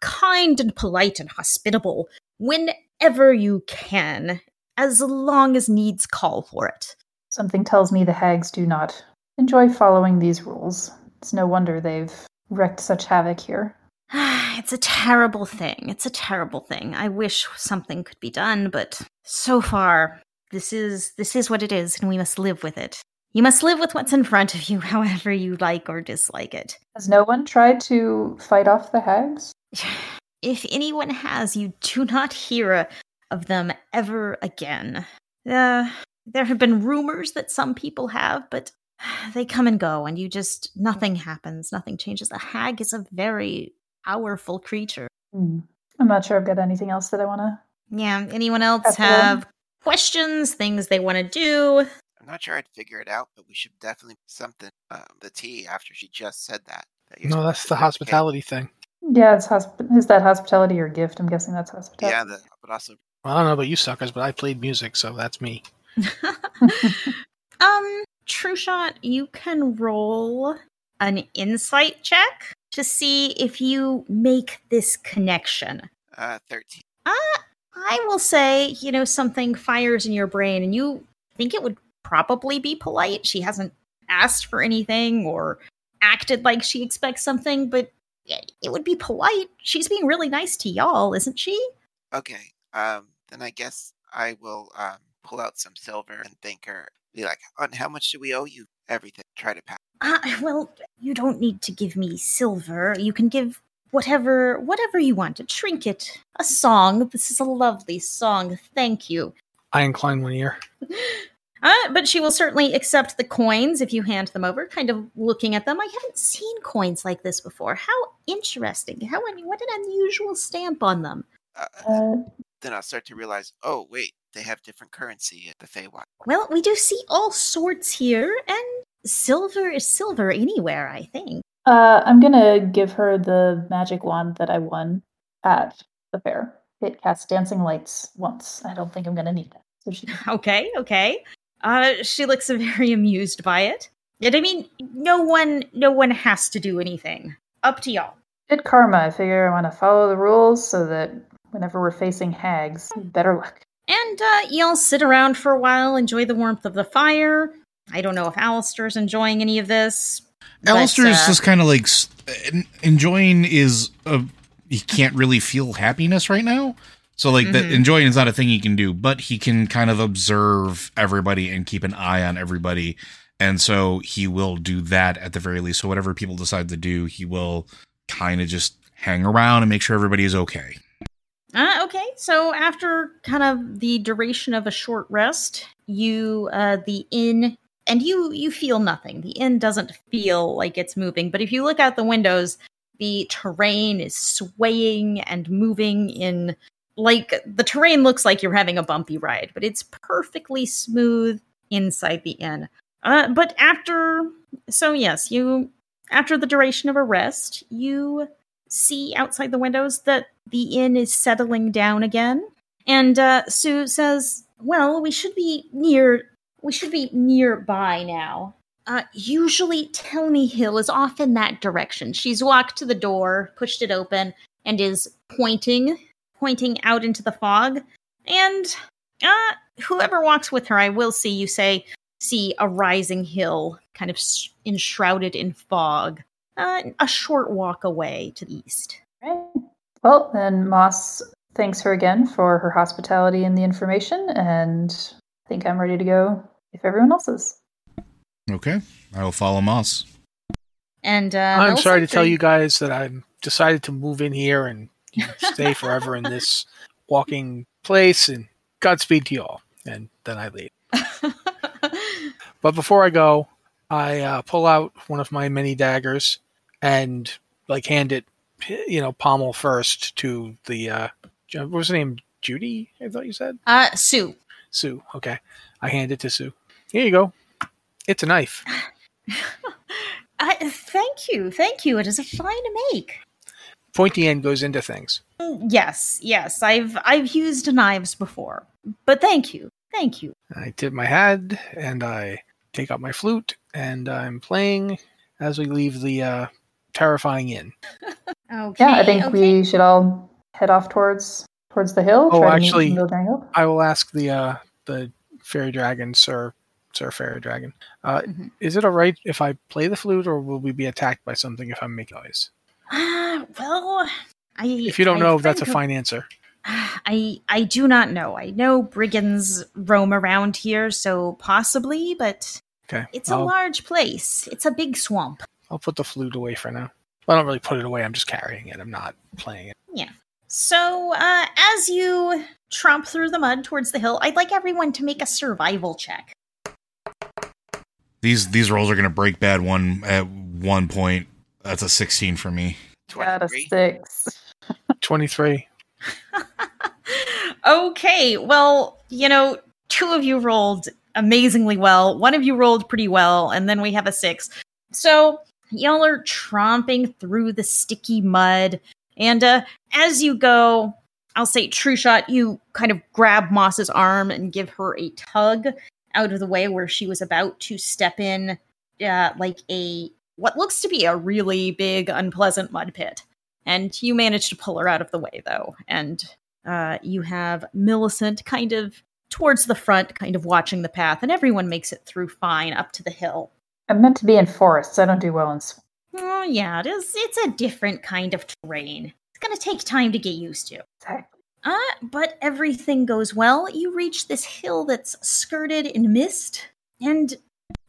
kind and polite and hospitable whenever you can, as long as needs call for it. Something tells me the hags do not enjoy following these rules. It's no wonder they've wreaked such havoc here. it's a terrible thing. It's a terrible thing. I wish something could be done, but so far, this is this is what it is, and we must live with it. You must live with what's in front of you, however you like or dislike it. Has no one tried to fight off the hags? If anyone has, you do not hear of them ever again. Uh, there have been rumors that some people have, but they come and go, and you just, nothing happens, nothing changes. A hag is a very powerful creature. Hmm. I'm not sure I've got anything else that I want to. Yeah, anyone else Pass it on. have questions, things they want to do? I'm not sure I'd figure it out, but we should definitely something um, the tea after she just said that. that No, that's the do okay? hospitality thing. Yeah, it's hosp- is that hospitality or gift? I'm guessing that's hospitality. Yeah, the, but also I don't know about you suckers, but I played music, so that's me. um, True Shot, you can roll an insight check to see if you make this connection. uh, 13. Uh, I will say, you know, something fires in your brain and you think it would probably be polite. She hasn't asked for anything or acted like she expects something, but it would be polite. She's being really nice to y'all, isn't she? Okay, um, then I guess I will um, pull out some silver and thank her. Be like, "On how much do we owe you? Everything. Try to pass. Uh, well, you don't need to give me silver. You can give whatever whatever you want. A trinket, a song. This is a lovely song. Thank you. I incline one ear. Uh, but she will certainly accept the coins if you hand them over, kind of looking at them. I haven't seen coins like this before. How interesting. How un- what an unusual stamp on them. Uh, Uh, then I'll start to realize, oh wait, they have different currency at the Feywild. Well, we do see all sorts here, and silver is silver anywhere, I think. uh, I'm gonna give her the magic wand that I won at the fair. It casts dancing lights once. I don't think I'm gonna need that. So she Okay, okay. Uh, she looks very amused by it. Yet, I mean, no one, no one has to do anything. Up to y'all. Good karma. I figure I want to follow the rules so that whenever we're facing hags, better luck. And uh, y'all sit around for a while, enjoy the warmth of the fire. I don't know if Alistair's enjoying any of this. but, is uh, just kind of like enjoying is a he can't really feel happiness right now. So like that Mhm. enjoying is not a thing he can do, but he can kind of observe everybody and keep an eye on everybody. And so he will do that at the very least. So whatever people decide to do, he will kind of just hang around and make sure everybody is okay. Uh, okay, so after kind of the duration of a short rest, you uh, the inn and you you feel nothing. The inn doesn't feel like it's moving, but if you look out the windows, the terrain is swaying and moving in like the terrain looks like you're having a bumpy ride, but it's perfectly smooth inside the inn. Uh, but after so yes, you after the duration of a rest, you see outside the windows that the inn is settling down again. And uh, Sue says, "Well, we should be near. We should be nearby now. Uh, usually, Me Hill is off in that direction." She's walked to the door, pushed it open, and is pointing, pointing out into the fog. And uh, whoever walks with her, I will see you say, see a rising hill, kind of enshrouded in fog, uh, a short walk away to the east. Right. Well, then Moss thanks her again for her hospitality and the information, and I think I'm ready to go if everyone else is. Okay. I will follow Moss. And uh, I'm sorry to tell you guys that I've decided to move in here and you know, stay forever in this walking place. And Godspeed to you all. And then I leave. But before I go, I uh, pull out one of my many daggers and like hand it, you know, pommel first to the uh, what was her name? Judy, I thought you said uh, Sue. Sue. Okay, I hand it to Sue. Here you go. It's a knife. Uh, thank you, thank you. It is a fine make. pointy end goes into things. Yes, yes, I've I've used knives before, but thank you, thank you. I tip my head and I take out my flute and I'm playing as we leave the uh, terrifying inn. Okay. Yeah, I think okay. we should all head off towards towards the hill. Oh, try to meet actually- I will ask the uh, the fairy dragon, Sir Sir Fairy Dragon. Uh, Mhm. Is it all right if I play the flute, or will we be attacked by something if I make noise? Ah, well, I. If you don't I know, that's a fine answer. I I do not know. I know brigands roam around here, so possibly, but Okay, it's a I'll, large place. It's a big swamp. I'll put the flute away for now. I don't really put it away. I'm just carrying it. I'm not playing it. Yeah. So, uh, as you tromp through the mud towards the hill, I'd like everyone to make a survival check. These these rolls are gonna break bad one at one point. That's a sixteen for me. Got a six. Twenty-three. okay, well, you know, two of you rolled amazingly well. One of you rolled pretty well, and then we have a six. So y'all are tromping through the sticky mud, and uh, as you go, I'll say, True Shot, you kind of grab Moss's arm and give her a tug out of the way where she was about to step in, uh, like a what looks to be a really big, unpleasant mud pit. And you manage to pull her out of the way, though, and uh, you have Millicent kind of towards the front, kind of watching the path, and everyone makes it through fine up to the hill. I'm meant to be in forests. I don't do well in. sw- Oh, yeah, it is. It's a different kind of terrain. It's going to take time to get used to. Exactly. Uh, but everything goes well. You reach this hill that's skirted in mist, and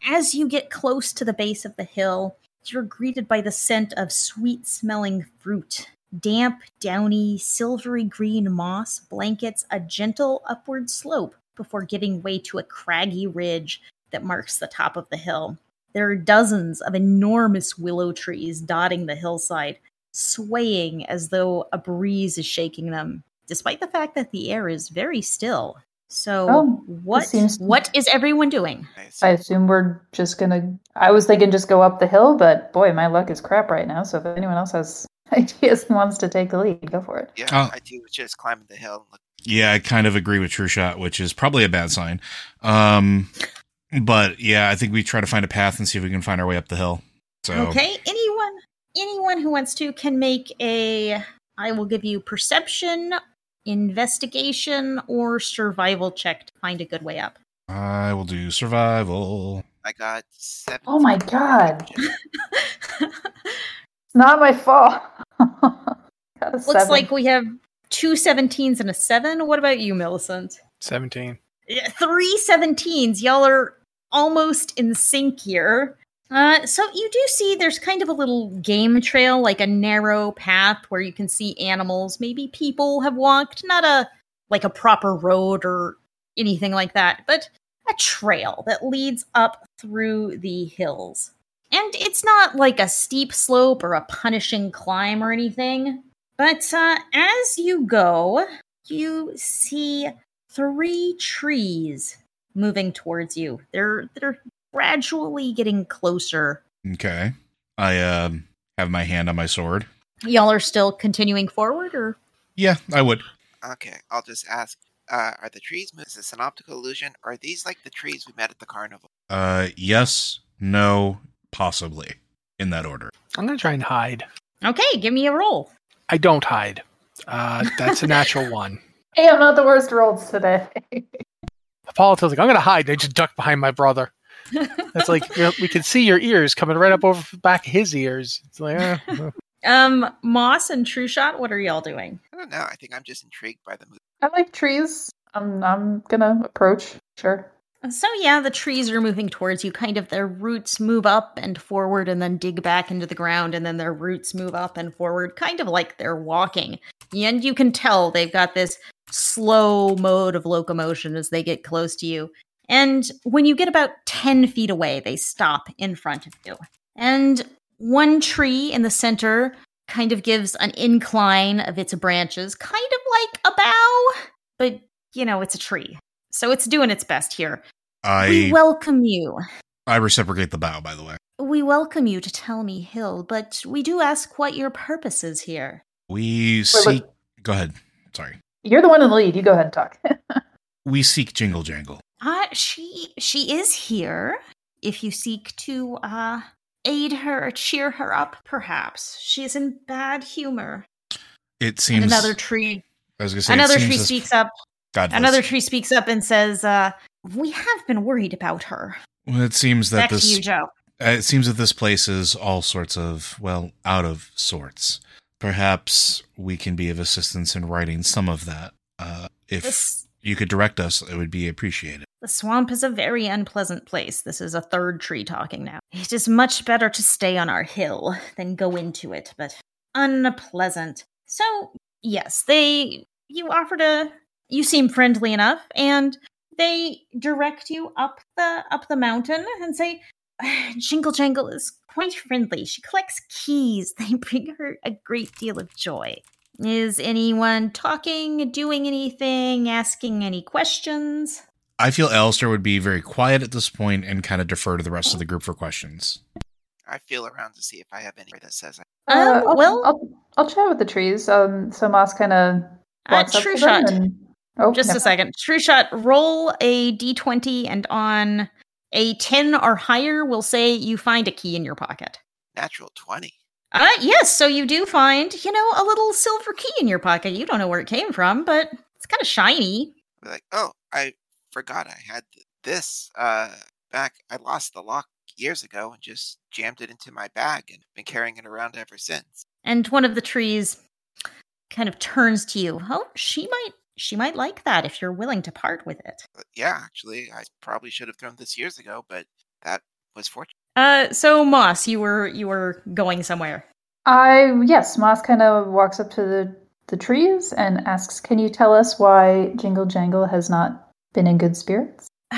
as you get close to the base of the hill, you're greeted by the scent of sweet smelling fruit. Damp, downy, silvery green moss blankets a gentle upward slope before giving way to a craggy ridge that marks the top of the hill. There are dozens of enormous willow trees dotting the hillside, swaying as though a breeze is shaking them, despite the fact that the air is very still. So, Oh, what seems- what is everyone doing? I assume we're just gonna. I was thinking just go up the hill, but boy, my luck is crap right now. So if anyone else has ideas and wants to take the lead, go for it. Yeah, Oh. I do just climbing the hill. and Look, Yeah, I kind of agree with True Shot, which is probably a bad sign. Um, but yeah, I think we try to find a path and see if we can find our way up the hill. So Okay, anyone anyone who wants to can make a I will give you perception, investigation, or survival check to find a good way up. I will do survival. I got seven. Oh my god, it's not my fault. Looks seven. like we have two 17s and a 7. What about you, Millicent? Seventeen. Yeah, Three 17s. Y'all are almost in sync here. Uh, so you do see there's kind of a little game trail, like a narrow path where you can see animals, maybe people have walked, not a like a proper road or anything like that, but a trail that leads up through the hills. And it's not like a steep slope or a punishing climb or anything, but uh, as you go, you see three trees moving towards you. They're they're gradually getting closer. Okay. I um have my hand on my sword. Y'all are still continuing forward, or Yeah, I would. Okay, I'll just ask. Uh, are the trees? Is this an optical illusion? Or are these like the trees we met at the carnival? Uh yes, no, possibly. In that order. I'm gonna try and hide. okay? Give me a roll. I don't hide. Uh, that's a natural one. hey, I'm not the worst rolls today. Apollo's like, I'm gonna hide. They just duck behind my brother. It's like you know, we can see your ears coming right up over back of his ears. It's like, eh, Um, Moss and True Shot, what are y'all doing? I don't know. I think I'm just intrigued by the movie. I like trees. I'm I'm gonna approach. Sure. So yeah, the trees are moving towards you. Kind of their roots move up and forward, and then dig back into the ground, and then their roots move up and forward, kind of like they're walking. And you can tell they've got this slow mode of locomotion as they get close to you. And when you get about 10 feet away, they stop in front of you. And one tree in the center kind of gives an incline of its branches, kind of like a bow, but you know, it's a tree. So it's doing its best here. we I welcome you. I reciprocate the bow, by the way. We welcome you to Telemy Hill, but we do ask what your purpose is here. We seek. Go ahead. Sorry. You're the one in the lead. You go ahead and talk. We seek Jingle Jangle. Uh, she she is here. If you seek to uh aid her or cheer her up, perhaps she's in bad humor. It seems. and another tree, I was gonna say. another tree speaks up. God bless. Another tree speaks up and says, uh, "We have been worried about her." Well, it seems that Back this. to you, Joe. Uh, It seems that this place is all sorts of, well, out of sorts. Perhaps we can be of assistance in writing some of that. Uh, if This you could direct us, it would be appreciated. The swamp is a very unpleasant place. This is a third tree talking now. It is much better to stay on our hill than go into it, but unpleasant. So, yes, they. You offer to. You seem friendly enough, and they direct you up the up the mountain and say, "Jingle Jangle is quite friendly. She collects keys. They bring her a great deal of joy." Is anyone talking, doing anything, asking any questions? I feel Alistair would be very quiet at this point and kind of defer to the rest of the group for questions. I feel around to see if I have any that says I. Uh, Um, I'll, well- I'll, I'll chat with the trees. Um, so Moss kind of Uh, true shot. and- oh, Just never a second. True shot, roll a d20 and on a 10 or higher, we'll say you find a key in your pocket. Natural 20. Uh, yes, so you do find, you know, a little silver key in your pocket. You don't know where it came from, but it's kind of shiny. Like, oh, I forgot I had this uh, back. I lost the lock years ago and just jammed it into my bag and been carrying it around ever since. And one of the trees kind of turns to you. Oh, she might she might like that if you're willing to part with it. Yeah, actually, I probably should have thrown this years ago, but that was fortunate. Uh so Moss, you were you were going somewhere. I yes, Moss kind of walks up to the the trees and asks, "Can you tell us why Jingle Jangle has not been in good spirits?"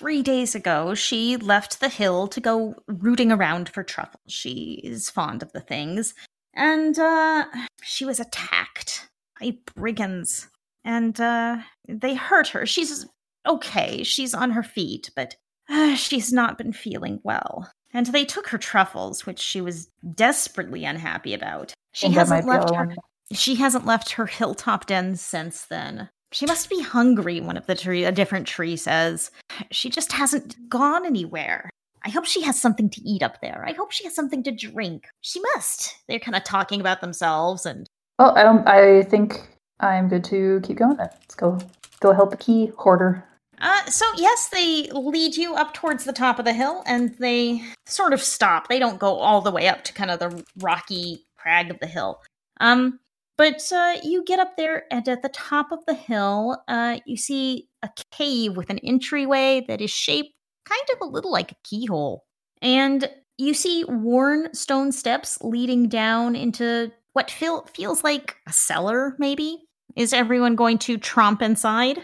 Three days ago, she left the hill to go rooting around for truffles. She is fond of the things. And, uh, she was attacked by brigands. And, uh, they hurt her. She's okay. She's on her feet, but uh, she's not been feeling well. And they took her truffles, which she was desperately unhappy about. She hasn't left her. one. She hasn't left her hilltop den since then. She must be hungry, one of the tree a different tree says. She just hasn't gone anywhere. I hope she has something to eat up there. I hope she has something to drink. She must. They're kind of talking about themselves and Well, I. I think I'm good to keep going. Then let's go. Go help the key hoarder. Uh, so yes, they lead you up towards the top of the hill, and they sort of stop. They don't go all the way up to kind of the rocky crag of the hill. Um, but uh, you get up there, and at the top of the hill, uh, you see a cave with an entryway that is shaped kind of a little like a keyhole, and you see worn stone steps leading down into what feel feels like a cellar. Maybe is everyone going to tromp inside?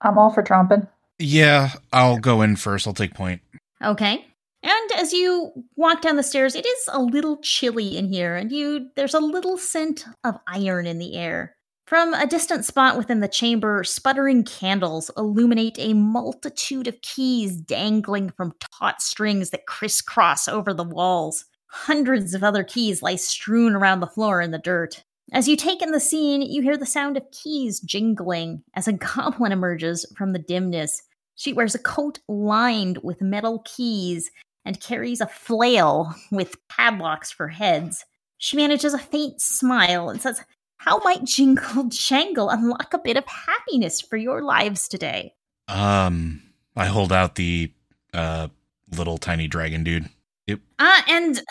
I'm all for tromping. Yeah, I'll go in first. I'll take point. Okay. And as you walk down the stairs, it is a little chilly in here, and you there's a little scent of iron in the air. From a distant spot within the chamber, sputtering candles illuminate a multitude of keys dangling from taut strings that crisscross over the walls. Hundreds of other keys lie strewn around the floor in the dirt. As you take in the scene, you hear the sound of keys jingling as a goblin emerges from the dimness. She wears a coat lined with metal keys and carries a flail with padlocks for heads. She manages a faint smile and says, How might Jingle Jangle unlock a bit of happiness for your lives today? Um, I hold out the uh little tiny dragon dude. Yep. Ah, and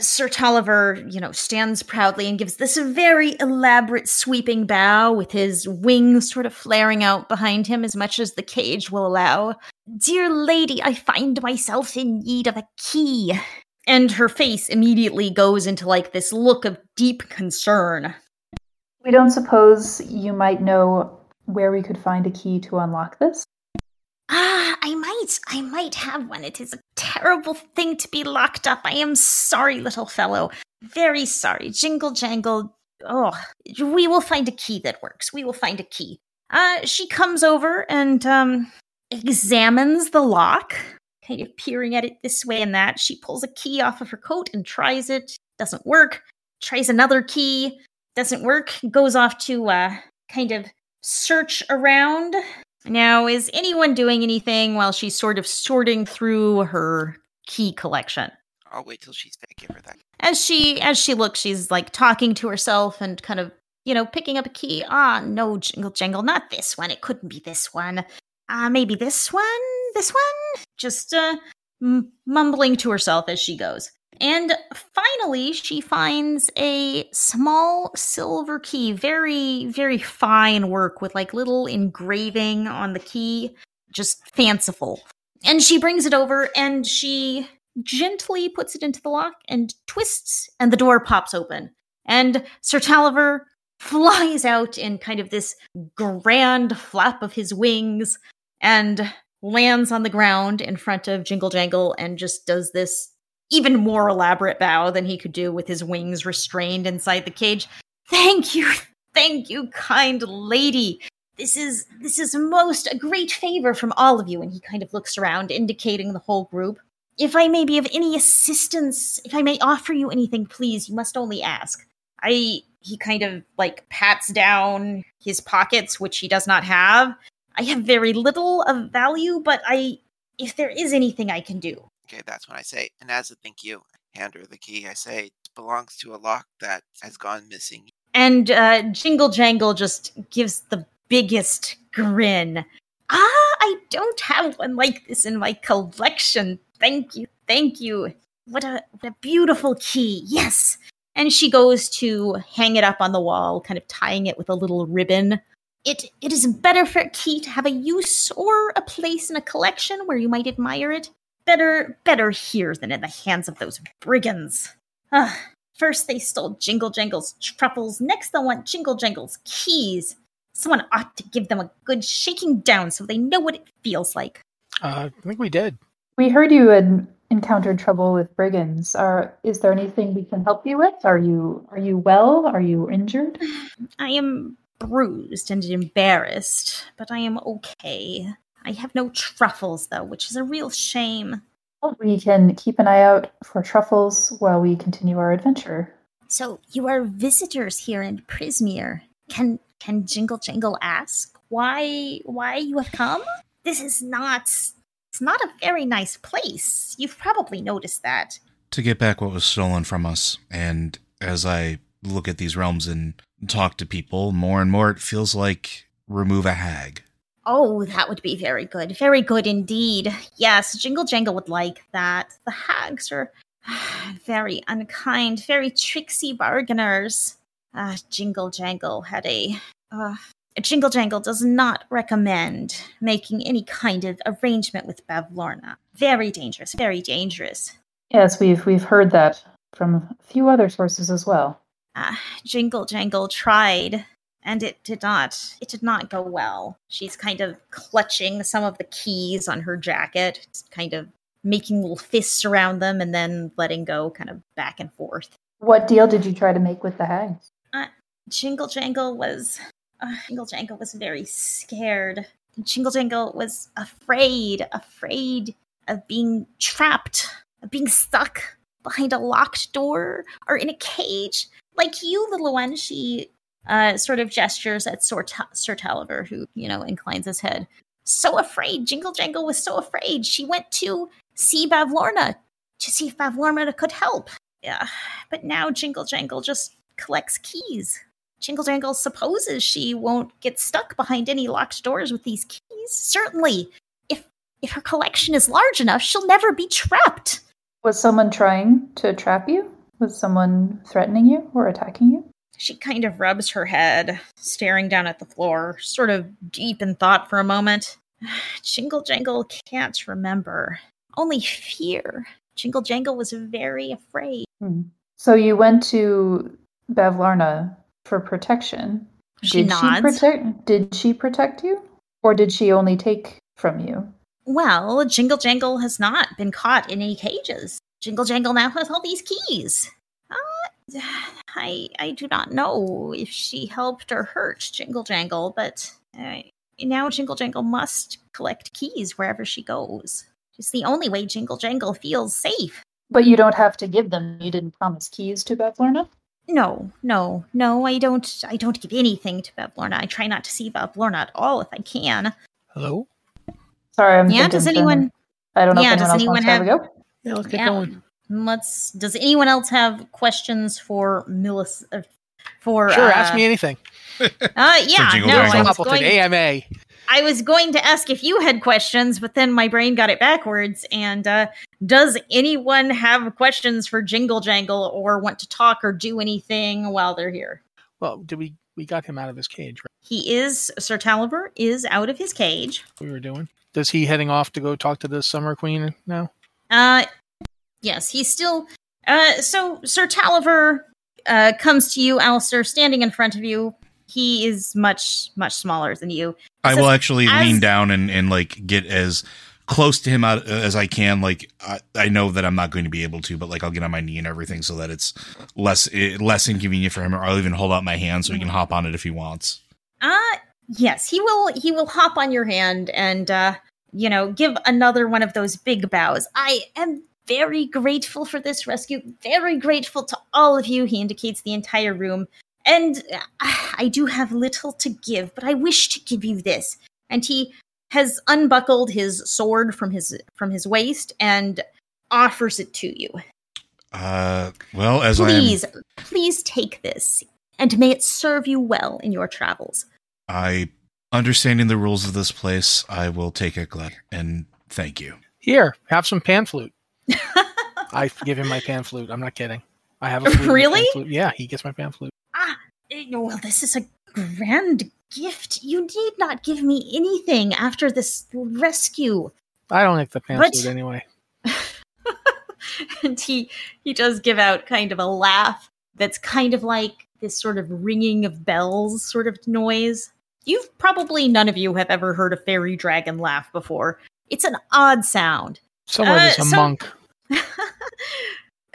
Sir Talavar, you know, stands proudly and gives this very elaborate sweeping bow with his wings sort of flaring out behind him as much as the cage will allow. Dear lady, I find myself in need of a key. And her face immediately goes into like this look of deep concern. We don't suppose you might know where we could find a key to unlock this? Ah, I might, I might have one. It is a terrible thing to be locked up. I am sorry, little fellow. Very sorry. Jingle jangle. Oh, we will find a key that works. We will find a key. Uh, she comes over and, um, examines the lock, kind of peering at it this way and that. She pulls a key off of her coat and tries it. Doesn't work. Tries another key. doesn't work. Goes off to uh, kind of search around. Now, is anyone doing anything while she's sort of sorting through her key collection? I'll wait till she's back. Give her that. As she as she looks, she's like talking to herself and kind of you know picking up a key. Ah, no, jingle jangle, not this one. It couldn't be this one. Ah, uh, maybe this one. This one. Just uh, m- mumbling to herself as she goes. And finally, she finds a small silver key, very, very fine work with like little engraving on the key, just fanciful. And she brings it over and she gently puts it into the lock and twists, and the door pops open. And Sir Talavar flies out in kind of this grand flap of his wings and lands on the ground in front of Jingle Jangle and just does this even more elaborate bow than he could do with his wings restrained inside the cage. Thank you, thank you, kind lady. This is this is most a great favor from all of you. And he kind of looks around, indicating the whole group. If I may be of any assistance, if I may offer you anything, please, you must only ask. I he kind of like pats down his pockets, which he does not have. I have very little of value, but I if there is anything I can do, Okay, that's when I say, and as a thank you, hand her the key. I say, belongs to a lock that has gone missing. And uh, Jingle Jangle just gives the biggest grin. Ah, I don't have one like this in my collection. Thank you, thank you. What a what a beautiful key. Yes. And she goes to hang it up on the wall, kind of tying it with a little ribbon. It it is better for a key to have a use or a place in a collection where you might admire it. Better, better here than in the hands of those brigands. Ah, first they stole Jingle Jangle's truffles, next they want Jingle Jangle's keys. Someone ought to give them a good shaking down so they know what it feels like. Uh, I think we did. We heard you had encountered trouble with brigands. Are is there anything we can help you with? Are you are you well? Are you injured? I am bruised and embarrassed, but I am okay. I have no truffles, though, which is a real shame. Well, we can keep an eye out for truffles while we continue our adventure. So you are visitors here in Prismeer. Can can Jingle Jangle ask why why you have come? This is not it's not a very nice place. You've probably noticed that. To get back what was stolen from us, and as I look at these realms and talk to people, more and more it feels like remove a hag. Oh, that would be very good. Very good indeed. Yes, Jingle Jangle would like that. The hags are very unkind, very tricksy bargainers. Uh, Jingle Jangle had a. Uh, Jingle Jangle does not recommend making any kind of arrangement with Bavlorna. Very dangerous, very dangerous. Yes, we've we've heard that from a few other sources as well. Uh, Jingle Jangle tried and it did not it did not go well. She's kind of clutching some of the keys on her jacket kind of making little fists around them and then letting go kind of back and forth. What deal did you try to make with the hags uh, jingle jangle was uh, jingle jangle was very scared. Jingle jangle was afraid afraid of being trapped of being stuck behind a locked door or in a cage. Like you little one she uh, sort of gestures at Sir, T- Sir Talavar, who, you know, inclines his head. So afraid. Jingle Jangle was so afraid. She went to see Bavlorna to see if Bavlorna could help. Yeah, but now Jingle Jangle just collects keys. Jingle Jangle supposes she won't get stuck behind any locked doors with these keys. Certainly, if if her collection is large enough, she'll never be trapped. Was someone trying to trap you? Was someone threatening you or attacking you? She kind of rubs her head, staring down at the floor, sort of deep in thought for a moment. Jingle Jangle can't remember. Only fear. Jingle Jangle was very afraid. Hmm. So you went to Bavlorna for protection. She did nods. she protect did she protect you? Or did she only take from you? Well, Jingle Jangle has not been caught in any cages. Jingle Jangle now has all these keys. I I do not know if she helped or hurt Jingle Jangle, but uh, now Jingle Jangle must collect keys wherever she goes. It's the only way Jingle Jangle feels safe. But you don't have to give them. You didn't promise keys to Bavlorna? no, no, no. I don't. I don't give anything to Bavlorna. I try not to see Bavlorna at all if I can. Hello? Sorry, I'm yeah. Does for- anyone? I don't know yeah, if does anyone else anyone wants to have a go. Yeah, let's get Yeah. going. Let's. Does anyone else have questions for Millis? Uh, for Sure, uh, ask me anything. Uh, yeah, no. I was, going, AMA. I was going to ask if you had questions, but then my brain got it backwards. And uh, does anyone have questions for Jingle Jangle or want to talk or do anything while they're here? Well, did we we got him out of his cage, right? He is Sir Talavar is out of his cage. We were doing. Does he heading off to go talk to the Summer Queen now? Uh, yes, he's still. Uh, so Sir Talavar uh, comes to you, Alistair, standing in front of you. He is much, much smaller than you. I says, will actually as- lean down and, and like get as close to him out as I can. Like I, I know that I'm not going to be able to, but like I'll get on my knee and everything so that it's less less inconvenient for him. Or I'll even hold out my hand so he can hop on it if he wants. Uh yes, he will he will hop on your hand and uh you know, give another one of those big bows. I am very grateful for this rescue. Very grateful to all of you. He indicates the entire room. And uh, I do have little to give, but I wish to give you this. And he has unbuckled his sword from his from his waist and offers it to you. Uh, well, as Please, please take this, and may it serve you well in your travels. I I understanding the rules of this place, I will take it, Glenn, and thank you. Here, have some pan flute. I give him my pan flute. I'm not kidding. I have a flute Really? flute. Yeah, he gets my pan flute. Ah, eh, well, this is a grand gift. You need not give me anything after this rescue. I don't like the pan What? flute anyway. and he he does give out kind of a laugh that's kind of like this sort of ringing of bells sort of noise. You've probably none of you have ever heard a fairy dragon laugh before. It's an odd sound. Someone Uh, is a so- monk.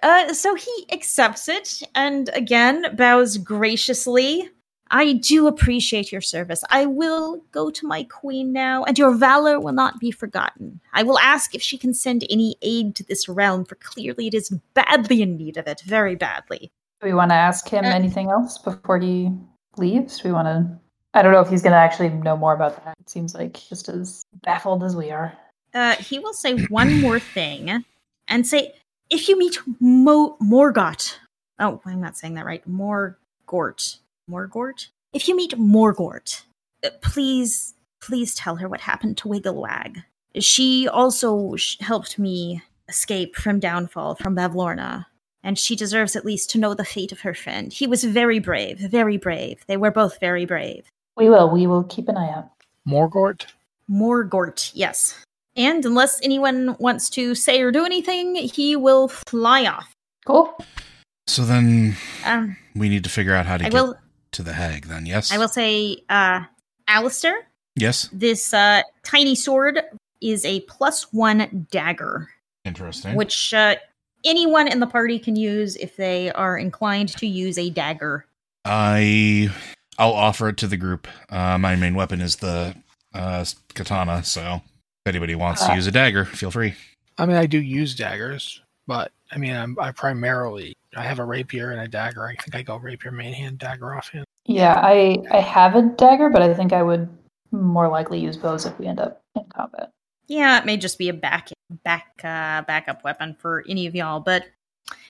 uh, so he accepts it and again bows graciously. I do appreciate your service. I will go to my queen now, and your valor will not be forgotten. I will ask if she can send any aid to this realm, for clearly it is badly in need of it, very badly. Do we want to ask him Uh, anything else before he leaves? Do we want to? I don't know if he's going to actually know more about that. It seems like just as baffled as we are. Uh, he will say one more thing and say, if you meet Mo- Morgott, oh, I'm not saying that right, Morgort, Morgort? If you meet Morgort, uh, please, please tell her what happened to Wigglewag. She also sh- helped me escape from Downfall from Bavlorna, and she deserves at least to know the fate of her friend. He was very brave, very brave. They were both very brave. We will. We will keep an eye out. Morgort? Morgort, yes. And unless anyone wants to say or do anything, he will fly off. Cool. So then Um, we need to figure out how to I get will. to the hag. Then yes, I will say, uh, Alistair, Yes, this uh, tiny sword is a plus one dagger, interesting. which uh, anyone in the party can use if they are inclined to use a dagger. I I'll offer it to the group. Uh, my main weapon is the uh, katana, so if anybody wants to Uh. use a dagger, feel free. I mean, I do use daggers, but I mean, I'm, I primarily I have a rapier and a dagger. I think I go rapier main hand, dagger offhand. Yeah, I I have a dagger, but I think I would more likely use bows if we end up in combat. Yeah, it may just be a back back uh, backup weapon for any of y'all, but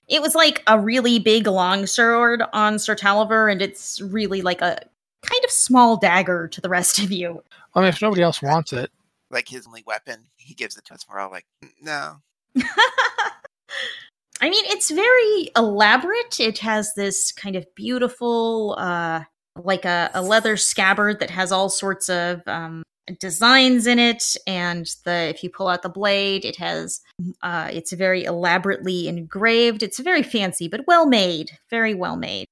it was like a really big long sword on Sir Talavar, and it's really like a kind of small dagger to the rest of you. I mean, if nobody else wants it, Like his only weapon, he gives it to us. We're all like, "Mm, no. I mean, it's very elaborate. It has this kind of beautiful, uh, like a, a leather scabbard that has all sorts of um, designs in it, and the if you pull out the blade, it has uh, it's very elaborately engraved. It's very fancy, but well made. Very well made.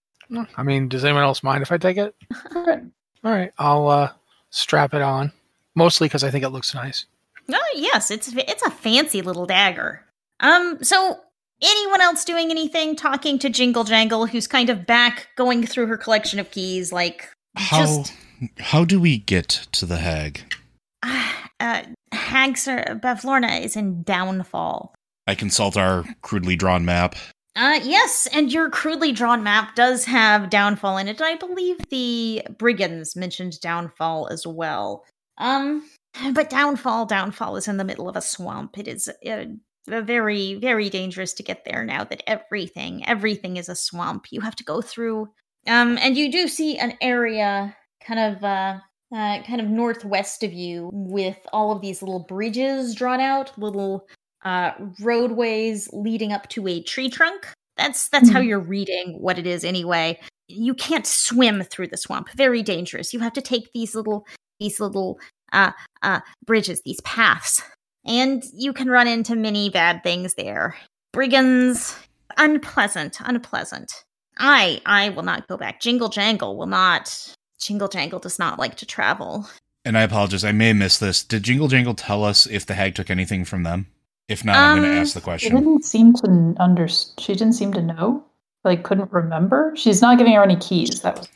I mean, does anyone else mind if I take it? Alright. All right, I'll uh, strap it on. Mostly because I think it looks nice. Oh yes, it's it's a fancy little dagger. Um, so anyone else doing anything? Talking to Jingle Jangle, who's kind of back going through her collection of keys, like How just how do we get to the hag? uh, Hagsar Bavlorna is in downfall. I consult our crudely drawn map. Uh, yes, and your crudely drawn map does have downfall in it. I believe the brigands mentioned downfall as well. Um, but downfall, downfall is in the middle of a swamp. It is uh, very, very dangerous to get there now that everything, everything is a swamp. You have to go through. Um, and you do see an area kind of, uh, uh, kind of northwest of you with all of these little bridges drawn out, little uh, roadways leading up to a tree trunk. That's that's how Mhm. you're reading what it is anyway. You can't swim through the swamp. Very dangerous. You have to take these little these little uh uh bridges, these paths. And you can run into many bad things there. Brigands, unpleasant, unpleasant. I I will not go back. Jingle Jangle will not Jingle Jangle does not like to travel. And I apologize, I may have missed this. Did Jingle Jangle tell us if the hag took anything from them? If not, I'm going Um, to ask the question. She question. didn't seem to under. She didn't seem to know. Like, couldn't remember. She's not giving her any keys. That was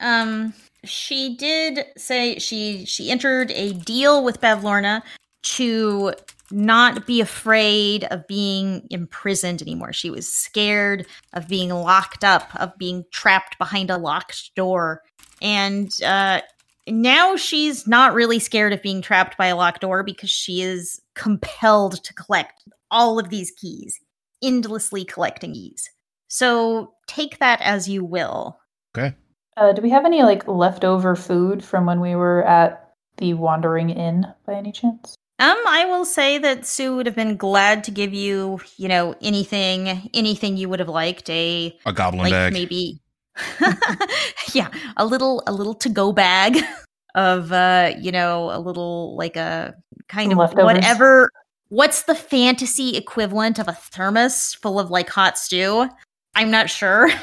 Um, she did say she she entered a deal with Bavlorna to not be afraid of being imprisoned anymore. She was scared of being locked up, of being trapped behind a locked door, and uh, now she's not really scared of being trapped by a locked door because she is compelled to collect all of these keys, endlessly collecting keys. So take that as you will. Okay. Uh, do we have any like leftover food from when we were at the Wandering Inn by any chance? Um, I will say that Sue would have been glad to give you, you know, anything, anything you would have liked. A A goblin like bag. maybe, yeah, a little, a little to go bag of, uh, you know, a little like a kind of Leftovers. whatever. What's the fantasy equivalent of a thermos full of like hot stew? I'm not sure.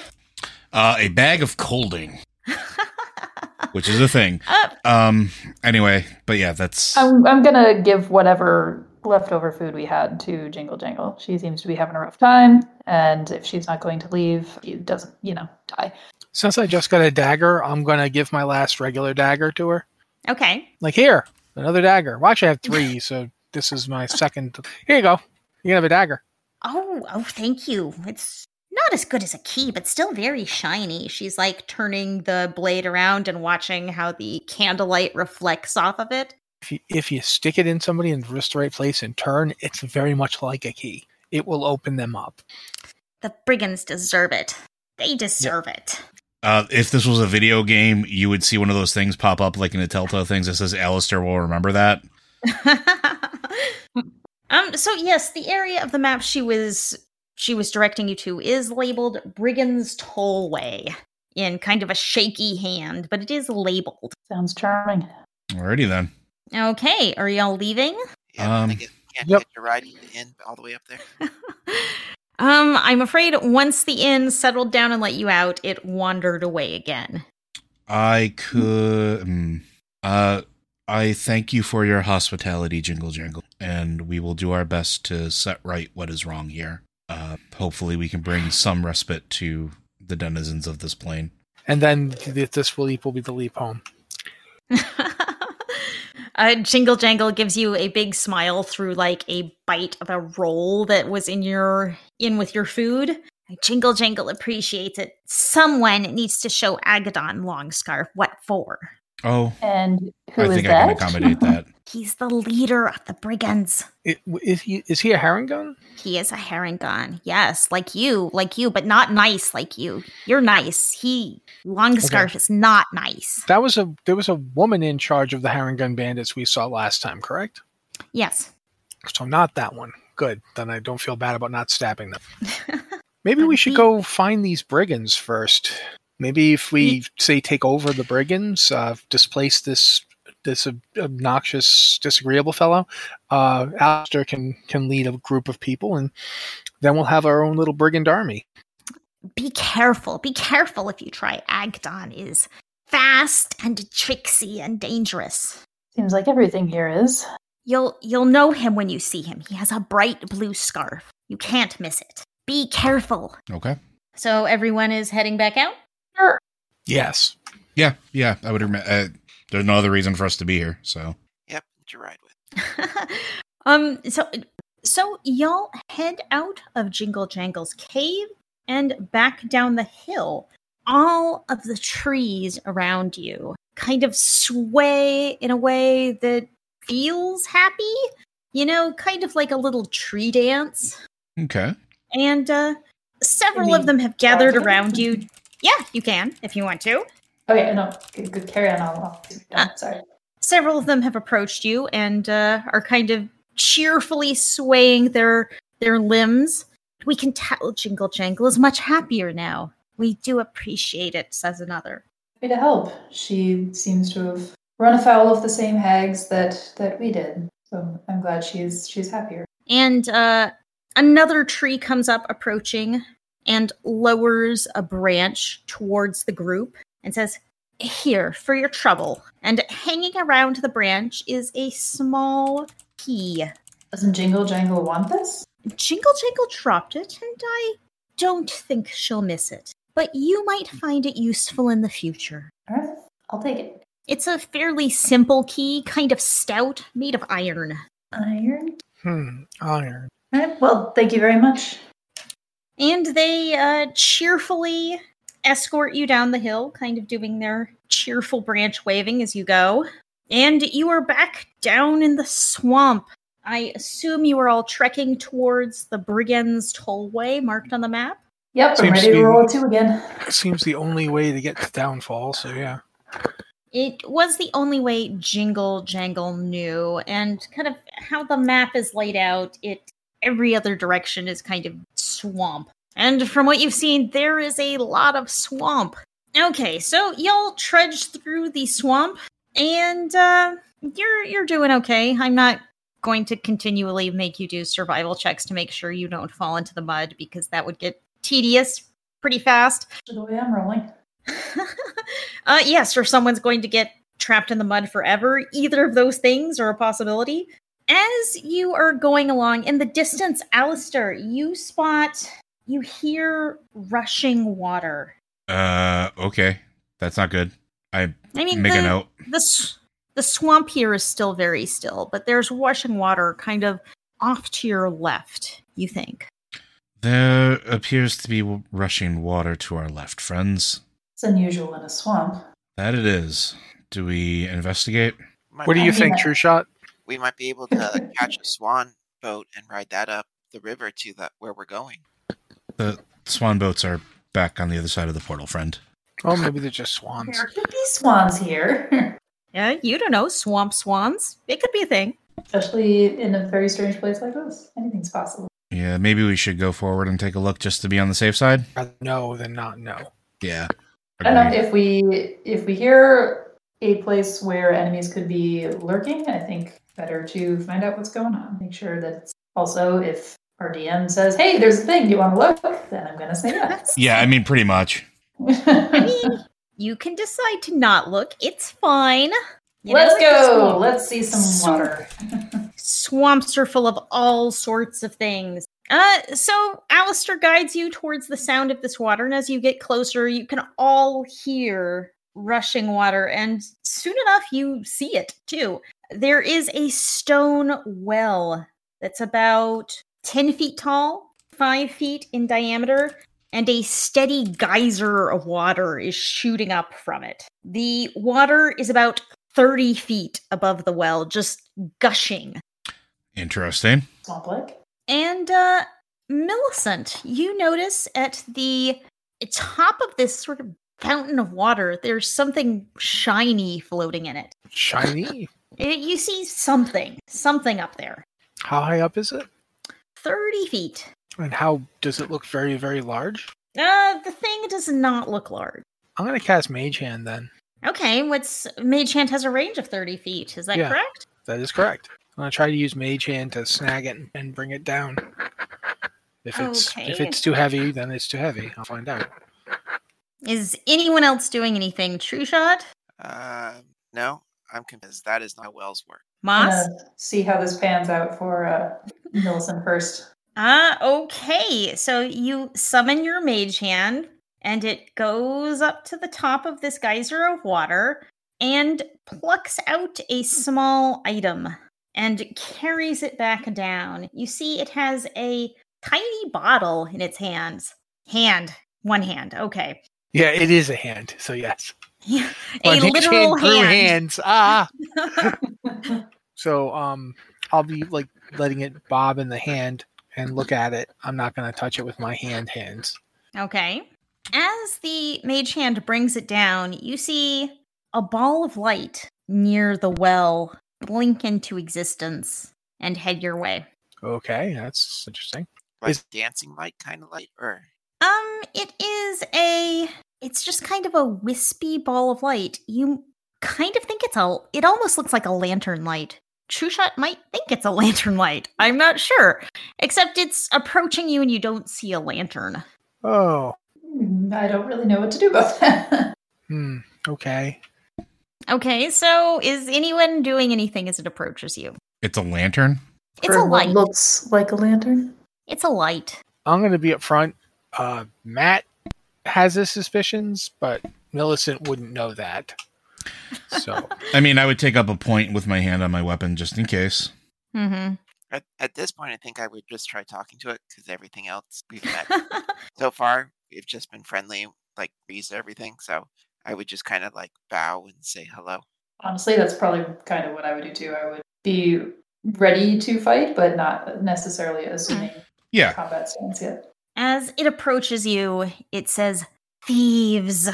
Uh, a bag of colding, which is a thing. Uh, Um. Anyway, but yeah, that's I'm I'm gonna give whatever leftover food we had to Jingle Jangle. She seems to be having a rough time, and if she's not going to leave, she doesn't, you know, die. Since I just got a dagger, I'm gonna give my last regular dagger to her. okay. Like here, another dagger. Well, actually, I have three, so this is my second. Here you go. You can have a dagger. Oh, oh, thank you. It's not as good as a key, but still very shiny. She's like turning the blade around and watching how the candlelight reflects off of it. If you, if you stick it in somebody in just the right place and turn, it's very much like a key. It will open them up. The brigands deserve it. They deserve it. Uh, if this was a video game, you would see one of those things pop up like in the Telltale things that says Alistair will remember that. um so yes, the area of the map she was she was directing you to is labeled Brigands Tollway in kind of a shaky hand, but it is labeled. Sounds charming. Alrighty then. Okay, are y'all leaving? Yeah, I Um, guess you can't yep. get your ride in all the way up there. um, I'm afraid once the inn settled down and let you out, it wandered away again. I could. mm, uh, I thank you for your hospitality, Jingle Jangle, and we will do our best to set right what is wrong here. Uh, hopefully, we can bring some respite to the denizens of this plane. And then th- this leap will be the leap home. uh, Jingle Jangle gives you a big smile through like a bite of a roll that was in your in with your food. Jingle Jangle appreciates it. Someone needs to show Agdon Longscarf what for. Oh, And who I is think I that? can accommodate that. He's the leader of the brigands. It, is he is he a Harengon? He is a Harengon. Yes, like you, like you, but not nice like you. You're nice. He Longscarf Okay. is not nice. That was a there was a woman in charge of the Harengon bandits we saw last time, correct? Yes. So not that one. Good. Then I don't feel bad about not stabbing them. Maybe we should go find these brigands first. Maybe if we say take over the brigands, uh, displace this this obnoxious, disagreeable fellow, uh, Alistair can can lead a group of people, and then we'll have our own little brigand army. be careful. Be careful if you try. Agdon is fast and tricksy and dangerous. Seems like everything here is. You'll you'll know him when you see him. He has a bright blue scarf. You can't miss it. Be careful. Okay. So everyone is heading back out. Sure. Yes. Yeah, yeah. I would admit. Uh, there's no other reason for us to be here. So Yep, get your ride with. um. So So y'all head out of Jingle Jangle's cave and back down the hill. All of the trees around you kind of sway in a way that feels happy. You know, kind of like a little tree dance. Okay. And uh, several mean, of them have gathered around you. Yeah, you can if you want to. Okay, no, good, good carry on. I'll, I'll Ah. sorry. several of them have approached you and uh, are kind of cheerfully swaying their their limbs. We can tell Jingle Jangle is much happier now. We do appreciate it, says another. Happy to help. She seems to have run afoul of the same hags that that we did. So I'm glad she's she's happier. And uh, another tree comes up approaching and lowers a branch towards the group and says, Here, for your trouble. And hanging around the branch is a small key. Doesn't Jingle Jangle want this? Jingle Jangle dropped it, and I don't think she'll miss it. But you might find it useful in the future. All right, I'll take it. It's a fairly simple key, kind of stout, made of iron. Iron. Hmm. Iron. All right. Well, thank you very much. And they uh, cheerfully escort you down the hill, kind of doing their cheerful branch waving as you go. And you are back down in the swamp. I assume you are all trekking towards the Brigands Tollway marked on the map. Yep, I'm ready to to roll two again. Seems the only way to get to Downfall. So yeah. It was the only way Jingle Jangle knew, and kind of how the map is laid out, it every other direction is kind of swamp. And from what you've seen, there is a lot of swamp. Okay, so y'all trudge through the swamp, and uh, you're you're doing okay. I'm not going to continually make you do survival checks to make sure you don't fall into the mud because that would get tedious pretty fast. The way I'm rolling. uh, yes, or someone's going to get trapped in the mud forever. Either of those things are a possibility. As you are going along in the distance, Alistair, you spot, you hear rushing water. Uh, okay. That's not good. I I mean, make the, a note. The, the swamp here is still very still, but there's rushing water kind of off to your left, you think. There appears to be rushing water to our left, friends. It's unusual in a swamp. That it is. Do we investigate? Might What do you think, True Shot? We might be able to catch a swan boat and ride that up the river to the where we're going. The swan boats are back on the other side of the portal, friend. Oh, maybe they're just swans. There could be swans here, Yeah, you don't know. Swamp swans. It could be a thing. especially in a very strange place like this. Anything's possible. Yeah, maybe we should go forward and take a look just to be on the safe side. Uh, Rather know than not know. Yeah. I don't know if we if we hear a place where enemies could be lurking. I think better to find out what's going on. Make sure that it's also if our DM says, "Hey, there's a thing. Do you want to look?" Then I'm gonna say yes. Yeah, I mean, pretty much. I mean, you can decide to not look. It's fine. You Let's know, go. Let's see some So- water. Swamps are full of all sorts of things. Uh, so Alistair guides you towards the sound of this water, and as you get closer, you can all hear rushing water, and soon enough, you see it too. There is a stone well that's about 10 feet tall, 5 feet in diameter, and a steady geyser of water is shooting up from it. The water is about 30 feet above the well, just gushing. Interesting. Swamp Lake. And uh Millicent, you notice at the top of this sort of fountain of water, there's something shiny floating in it. Shiny. It- you see something, something up there. How high up is it? 30 feet. And how does it look very, very large? Uh, the thing does not look large. I'm going to cast Mage Hand then. Okay, what's Mage Hand has a range of 30 feet. Is that Yeah. correct? That is correct. I'm going to try to use Mage Hand to snag it and bring it down. If it's if it's too heavy, then it's too heavy. I'll find out. Is anyone else doing anything? True shot? Uh, no, I'm convinced that is not wells work. Moss? See how this pans out for uh, Millicent first. Ah, okay. So you summon your mage hand, and it goes up to the top of this geyser of water and plucks out a small item. and carries it back down. You see, it has a tiny bottle in its hands. Hand, one hand. Okay. Yeah, it is a hand. So yes, a My mage literal hand hand. hands. Ah. so um, I'll be like letting it bob in the hand and look at it. I'm not going to touch it with my hand hands. Okay. As the mage hand brings it down, you see a ball of light near the well blink into existence and head your way. Okay, that's interesting. Like Is- dancing light kind of light, or Um, it is a it's just kind of a wispy ball of light. You kind of think it's a it almost looks like a lantern light. True Shot might think it's a lantern light. I'm not sure. Except it's approaching you and you don't see a lantern. Oh, Hmm, I don't really know what to do about that. hmm. Okay. Okay, so is anyone doing anything as it approaches you? It's a lantern. It's For a what light. looks like a lantern. It's a light. I'm going to be up front. Uh, Matt has his suspicions, but Millicent wouldn't know that. So I mean, I would take up a point with my hand on my weapon just in case. Mm-hmm. at, at this point, I think I would just try talking to it because everything else we've met so far, we've just been friendly, like agrees to everything. So I would just kind of like bow and say hello. Honestly, that's probably kind of what I would do too. I would be ready to fight, but not necessarily assuming Yeah. combat stance yet. As it approaches you, it says, Thieves!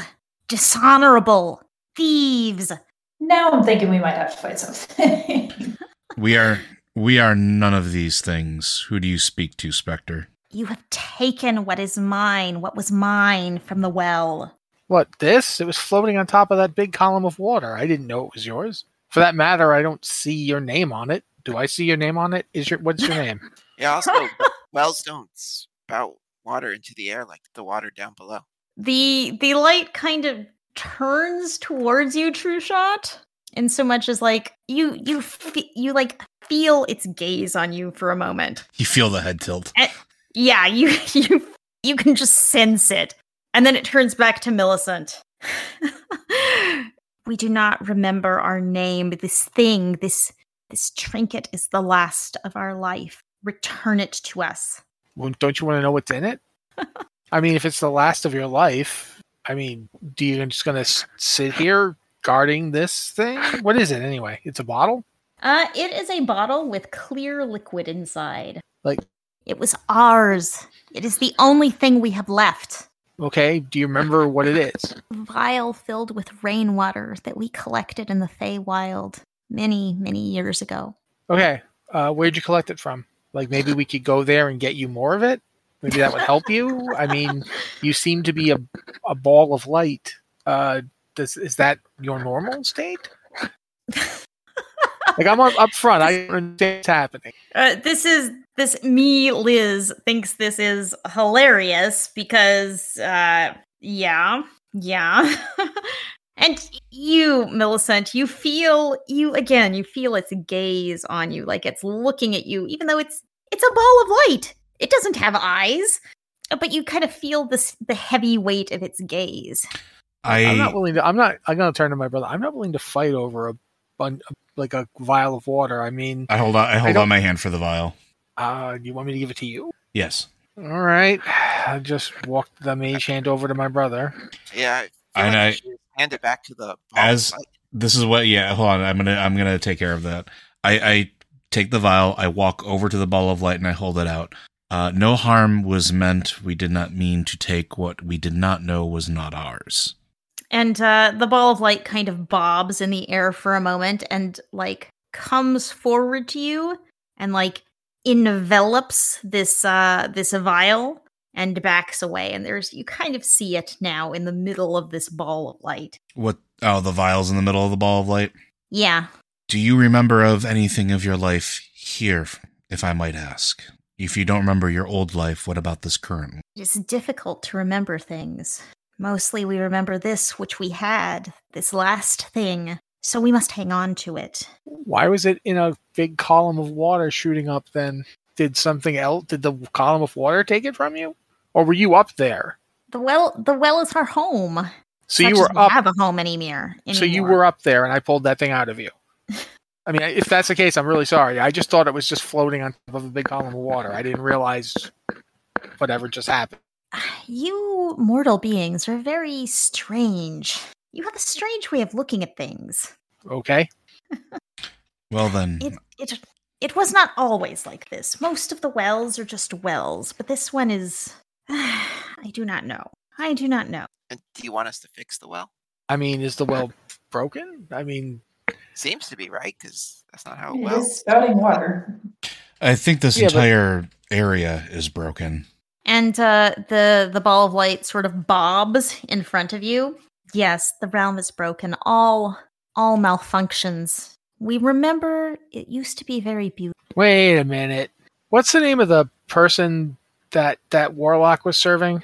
Dishonorable! Thieves! Now I'm thinking we might have to fight something. We are we are none of these things. Who do you speak to, Spectre? You have taken what is mine, what was mine from the well. what this? It was floating on top of that big column of water. I didn't know it was yours. For that matter, I don't see your name on it. Do I see your name on it? Is your what's your name? Yeah. Also, wells don't spout water into the air like the water down below. The the light kind of turns towards you, True Shot, in so much as like you you fe- you like feel its gaze on you for a moment. You feel the head tilt. Eh, yeah, you you you can just sense it. And then it turns back to Millicent. we do not remember our name. This thing, this this trinket is the last of our life. Return it to us. Well, don't you want to know what's in it? I mean, if it's the last of your life, I mean, do you just gonna sit here guarding this thing? What is it anyway? It's a bottle. Uh it is a bottle with clear liquid inside. Like- it was ours. It is the only thing we have left. Okay. Do you remember what it is? vial filled with rainwater that we collected in the Feywild many, many years ago. Okay. Uh, where'd you collect it from? Like maybe we could go there and get you more of it. Maybe that would help you. I mean, you seem to be a a ball of light. Uh, does is that your normal state? Like I'm up, up front. I don't understand what's happening. Uh, this is this me Liz thinks this is hilarious because uh yeah yeah and you Millicent you feel you again you feel its gaze on you like it's looking at you even though it's it's a ball of light it doesn't have eyes but you kind of feel this the heavy weight of its gaze I I'm not willing to. I'm not. I'm gonna turn to my brother. I'm not willing to fight over a bun, like a vial of water. I mean, I hold on I hold don't- on my hand for the vial. uh, you want me to give it to you? Yes. All right. I just walked the mage hand over to my brother. Yeah. I feel And I- you should hand it back to the As- light. This is what yeah, hold on. I'm gonna I'm gonna take care of that. I, I take the vial, I walk over to the ball of light and I hold it out. Uh, no harm was meant. We did not mean to take what we did not know was not ours. And uh, the ball of light kind of bobs in the air for a moment and like comes forward to you and like envelops this uh this vial and backs away. And there's you kind of see it now in the middle of this ball of light. What? Oh, the vial's in the middle of the ball of light. Yeah. Do you remember of anything of your life here, if I might ask? If you don't remember your old life, what about this current one? It is difficult to remember things. Mostly we remember this which we had, this last thing. So we must hang on to it. Why was it in a big column of water shooting up then? Did something else, did the column of water take it from you? Or were you up there? The well the well is our home. So Such you as were we up, have a home in anymore. so you were up there and I pulled that thing out of you. I mean, if that's the case, I'm really sorry. I just thought it was just floating on top of a big column of water. I didn't realize whatever just happened. You mortal beings are very strange. You have a strange way of looking at things. Okay. Well then, It it it was not always like this. Most of the wells are just wells, but this one is I do not know. I do not know. And do you want us to fix the well? I mean, is the well broken? I mean, Seems to be right because that's not how It it well. is spouting water. I think this Yeah, but- entire area is broken. And uh, the the ball of light sort of bobs in front of you. Yes, the realm is broken. All all malfunctions. We remember it used to be very beautiful. wait a minute. What's the name of the person that that warlock was serving?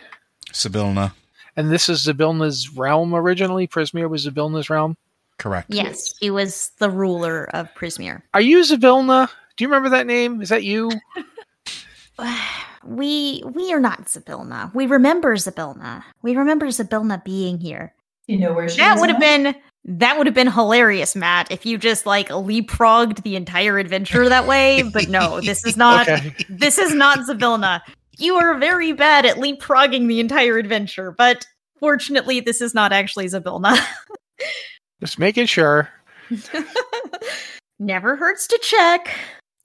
Zybilna, And this is Zybilna's realm originally. Prismeer was Zybilna's realm. correct. Yes, he was the ruler of Prismeer. Are you Zybilna? Do you remember that name? Is that you? We we are not Zybilna. We remember Zybilna. We remember Zybilna being here. You know where she That is would have been that would have been hilarious, Matt, if you just like leapfrogged the entire adventure that way. But no, this is not Okay. this is not Zybilna. You are very bad at leapfrogging the entire adventure, but fortunately this is not actually Zybilna. Just making sure. Never hurts to check.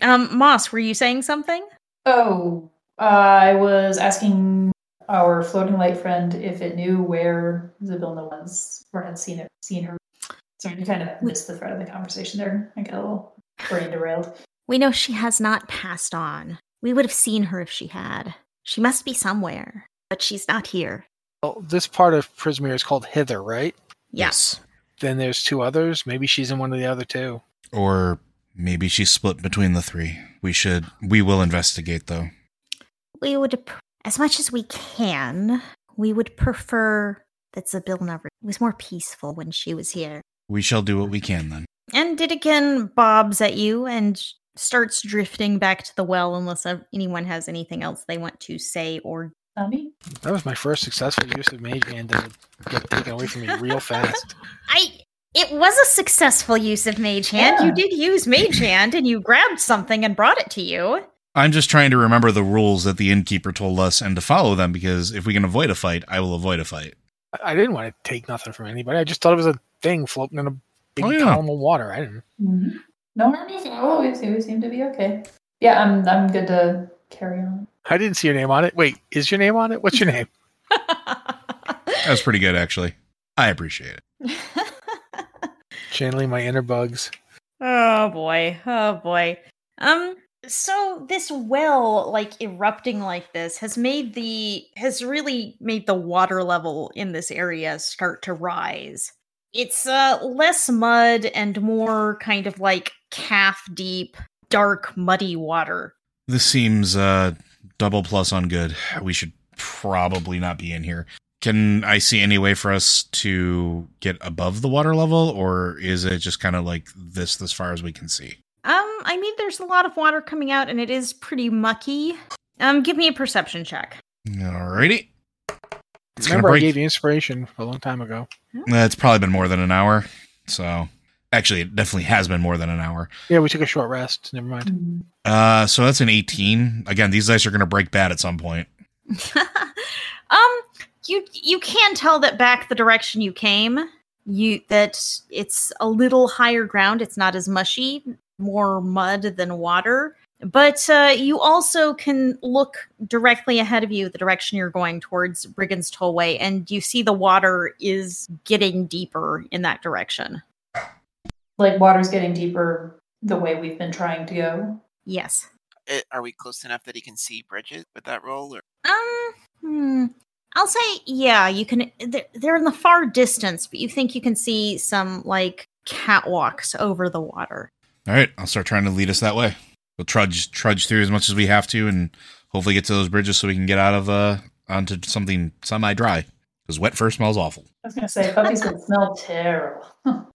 Um, Moss, were you saying something? Oh, uh, I was asking our floating light friend if it knew where Zybilna was or had seen it, seen her. Sorry, I kind of missed the thread of the conversation there. I got a little brain derailed. We know she has not passed on. We would have seen her if she had. She must be somewhere, but she's not here. Well, this part of Prismeer is called Hither, right? Yes. Then there's two others. Maybe she's in one of the other two. Or maybe she's split between the three. We should. We will investigate though. We would, as much as we can, we would prefer that Zybilna re- was more peaceful when she was here. We shall do what we can then. And Didikin bobs at you and starts drifting back to the well unless uh, anyone has anything else they want to say or. Tommy? That was my first successful use of Mage Hand to get taken away from me real fast. I. It was a successful use of Mage Hand. Yeah. You did use Mage Hand and you grabbed something and brought it to you. I'm just trying to remember the rules that the innkeeper told us and to follow them because if we can avoid a fight, I will avoid a fight. I- I didn't want to take nothing from anybody. I just thought it was a thing floating in a big Oh, yeah. column of water. I didn't. Mm-hmm. No harm, no foul. We seem, we seem to be okay. Yeah, I'm I'm good to carry on. I didn't see your name on it. Wait, is your name on it? What's your name? That was pretty good, actually. I appreciate it. Channeling my inner bugs. Oh boy. Oh boy. Um so this well like erupting like this has made the has really made the water level in this area start to rise. It's uh less mud and more kind of like calf deep dark muddy water. This seems uh double plus on good. We should probably not be in here. Can I see any way for us to get above the water level, or is it just kind of like this as far as we can see? Um I mean there's a lot of water coming out and it is pretty mucky. Um give me a perception check. Alrighty. It's gonna Remember, I gave you inspiration a long time ago. Uh, It's probably been more than an hour. So, actually, it definitely has been more than an hour. Yeah, we took a short rest. Never mind. Uh, so that's an 18. Again, these dice are going to break bad at some point. um you you can tell that back the direction you came you that it's a little higher ground it's not as mushy more mud than water but uh, you also can look directly ahead of you the direction you're going towards brigand's tollway and you see the water is getting deeper in that direction Like water's getting deeper the way we've been trying to go. yes Eh, Are we close enough that he can see bridges with that roll? Or Um, hmm. I'll say, yeah, you can. They're, they're in the far distance, but you think you can see some like catwalks over the water. All right, I'll start trying to lead us that way. We'll trudge trudge through as much as we have to, and hopefully get to those bridges so we can get out of uh onto something semi dry. Because wet fur smells awful. I was gonna say puppies would smell terrible.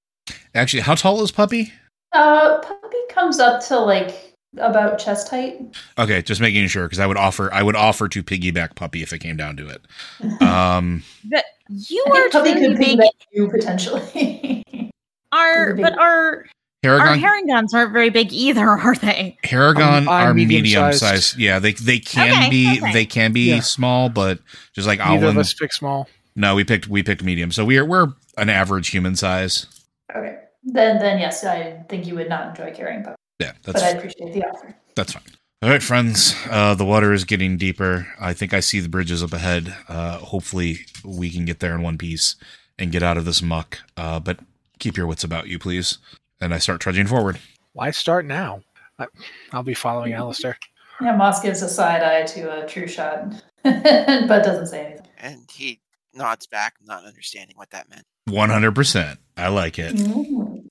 Actually, how tall is Puppy? Uh, puppy comes up to like about chest height. Okay, just making sure because I would offer I would offer to piggyback Puppy if it came down to it. Um, But you I are puppy too could big. piggyback you potentially. Are but big. are Our Harengon, Harengons aren't very big either, are they? Harengon I'm- I'm are medium medium-sized. sized. Yeah, they they can Okay, be okay. they can be Yeah. small, but just like Neither of Alwyn. us pick small. No, we picked we picked medium, so we're we're an average human size. Okay. Then, then yes, I think you would not enjoy carrying puppets, Yeah, but that's I appreciate the offer. That's fine. All right, friends. Uh, the water is getting deeper. I think I see the bridges up ahead. Uh, hopefully, we can get there in one piece and get out of this muck. Uh, but keep your wits about you, please. And I start trudging forward. Why start now? I, I'll be following Alistair. Yeah, Moss gives a side eye to a true shot, but doesn't say anything. And he nods back, not understanding what that meant. One hundred percent. I like it. Mm.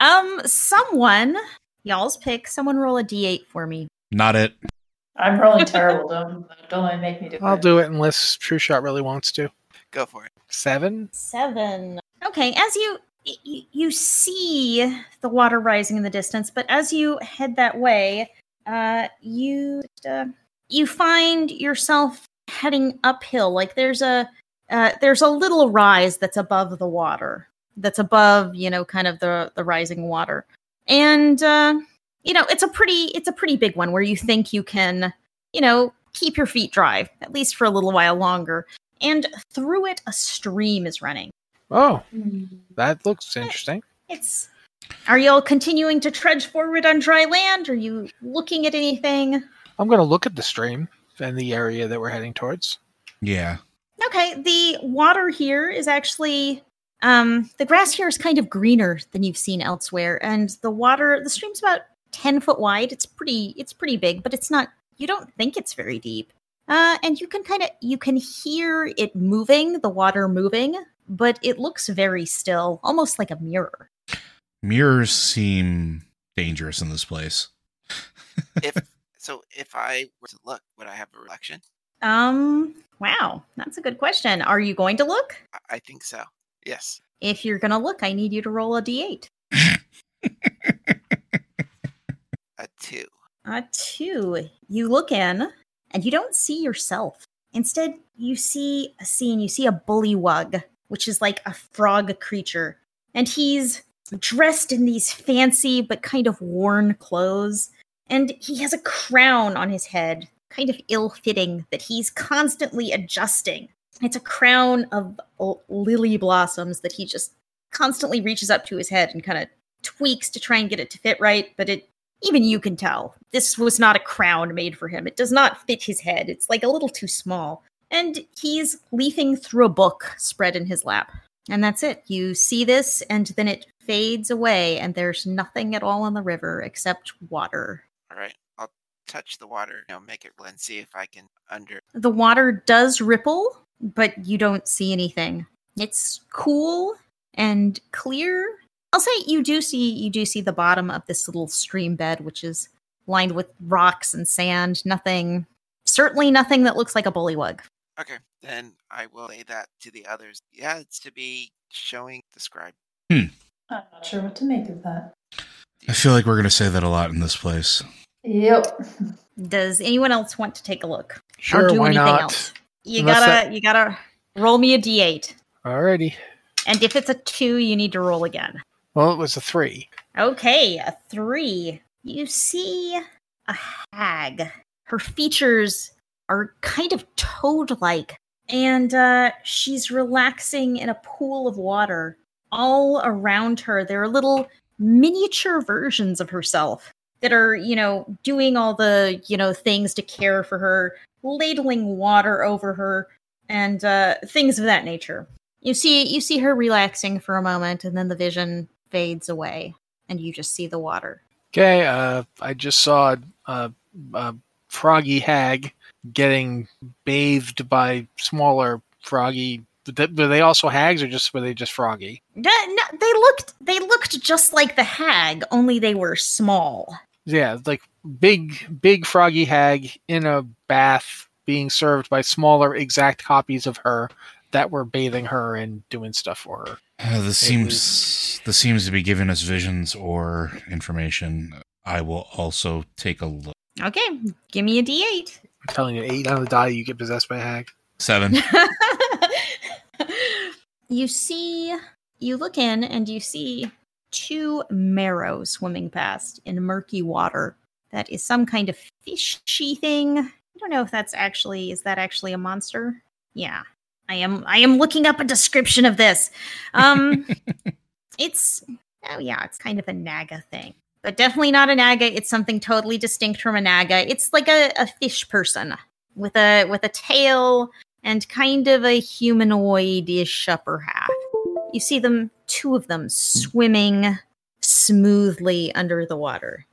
Um, someone, y'all's pick. Someone roll a d8 for me. Not it. I'm rolling terrible. Don't don't let make me do I'll it. do it unless True Shot really wants to. Go for it. Seven? Seven. Okay, as you you, you see the water rising in the distance, but as you head that way, uh, you uh, you find yourself heading uphill. Like there's a uh, there's a little rise that's above the water, that's above you know kind of the the rising water, and uh, you know it's a pretty it's a pretty big one where you think you can you know keep your feet dry at least for a little while longer. And through it, a stream is running. Oh, Mm. that looks interesting. It's. Are you all continuing to trudge forward on dry land? Are you looking at anything? I'm going to look at the stream and the area that we're heading towards. Yeah. Okay, the water here is actually. Um, the grass here is kind of greener than you've seen elsewhere, and the water, the stream's about ten foot wide. It's pretty, it's pretty big, but it's not. You don't think it's very deep. Uh, and you can kind of you can hear it moving, the water moving, but it looks very still, almost like a mirror. Mirrors seem dangerous in this place. If so, if I were to look, would I have a reflection? Um, wow, that's a good question. Are you going to look? I- think so. Yes. If you're going to look, I need you to roll a d8. A two. A two. You look in and you don't see yourself. Instead, you see a scene. You see a bullywug, which is like a frog creature. And he's dressed in these fancy but kind of worn clothes. And he has a crown on his head, kind of ill fitting, that he's constantly adjusting. It's a crown of lily blossoms that he just constantly reaches up to his head and kind of tweaks to try and get it to fit right, but it even you can tell this was not a crown made for him. It does not fit his head. It's like a little too small. And he's leafing through a book spread in his lap. And that's it. You see this, and then it fades away, and there's nothing at all on the river except water. All right. I'll touch the water. You know, make it and see if I can under. The water does ripple, but you don't see anything. It's cool and clear. I'll say you do see you do see the bottom of this little stream bed, which is lined with rocks and sand. Nothing, certainly nothing that looks like a bullywug. Okay. Then I will say that to the others. Yeah, it's to be showing the Hmm. I'm not sure what to make of that. I feel like we're gonna say that a lot in this place. Yep. Does anyone else want to take a look Sure, or do why anything not? else? You Unless gotta that- you gotta roll me a d8, Alrighty. and if it's a two, you need to roll again. Well, it was a three. Okay, a three. You see a hag. Her features are kind of toad like, and uh, she's relaxing in a pool of water. All around her, there are little miniature versions of herself that are, you know, doing all the, you know, things to care for her, ladling water over her, and uh, things of that nature. You see, you see her relaxing for a moment, and then the vision fades away, and you just see the water. Okay, uh, I just saw a, a froggy hag getting bathed by smaller froggy. Were they also hags, or just were they just froggy? No, no, they looked, they looked just like the hag, only they were small. Yeah, like big, big froggy hag in a bath being served by smaller, exact copies of her that were bathing her and doing stuff for her. Uh, this It seems this seems to be giving us visions or information. I will also take a look. Okay, give me a d8. I'm telling you, eight on the die, you get possessed by a hag. Seven. you see, you look in and you see two merrow swimming past in murky water. That is some kind of fishy thing. I don't know if that's actually is that actually a monster? Yeah. I am I am looking up a description of this. Um it's oh yeah, it's kind of a naga thing. But definitely not a naga. It's something totally distinct from a naga. It's like a, a fish person with a with a tail and kind of a humanoid-ish upper half. You see them, two of them, swimming smoothly under the water.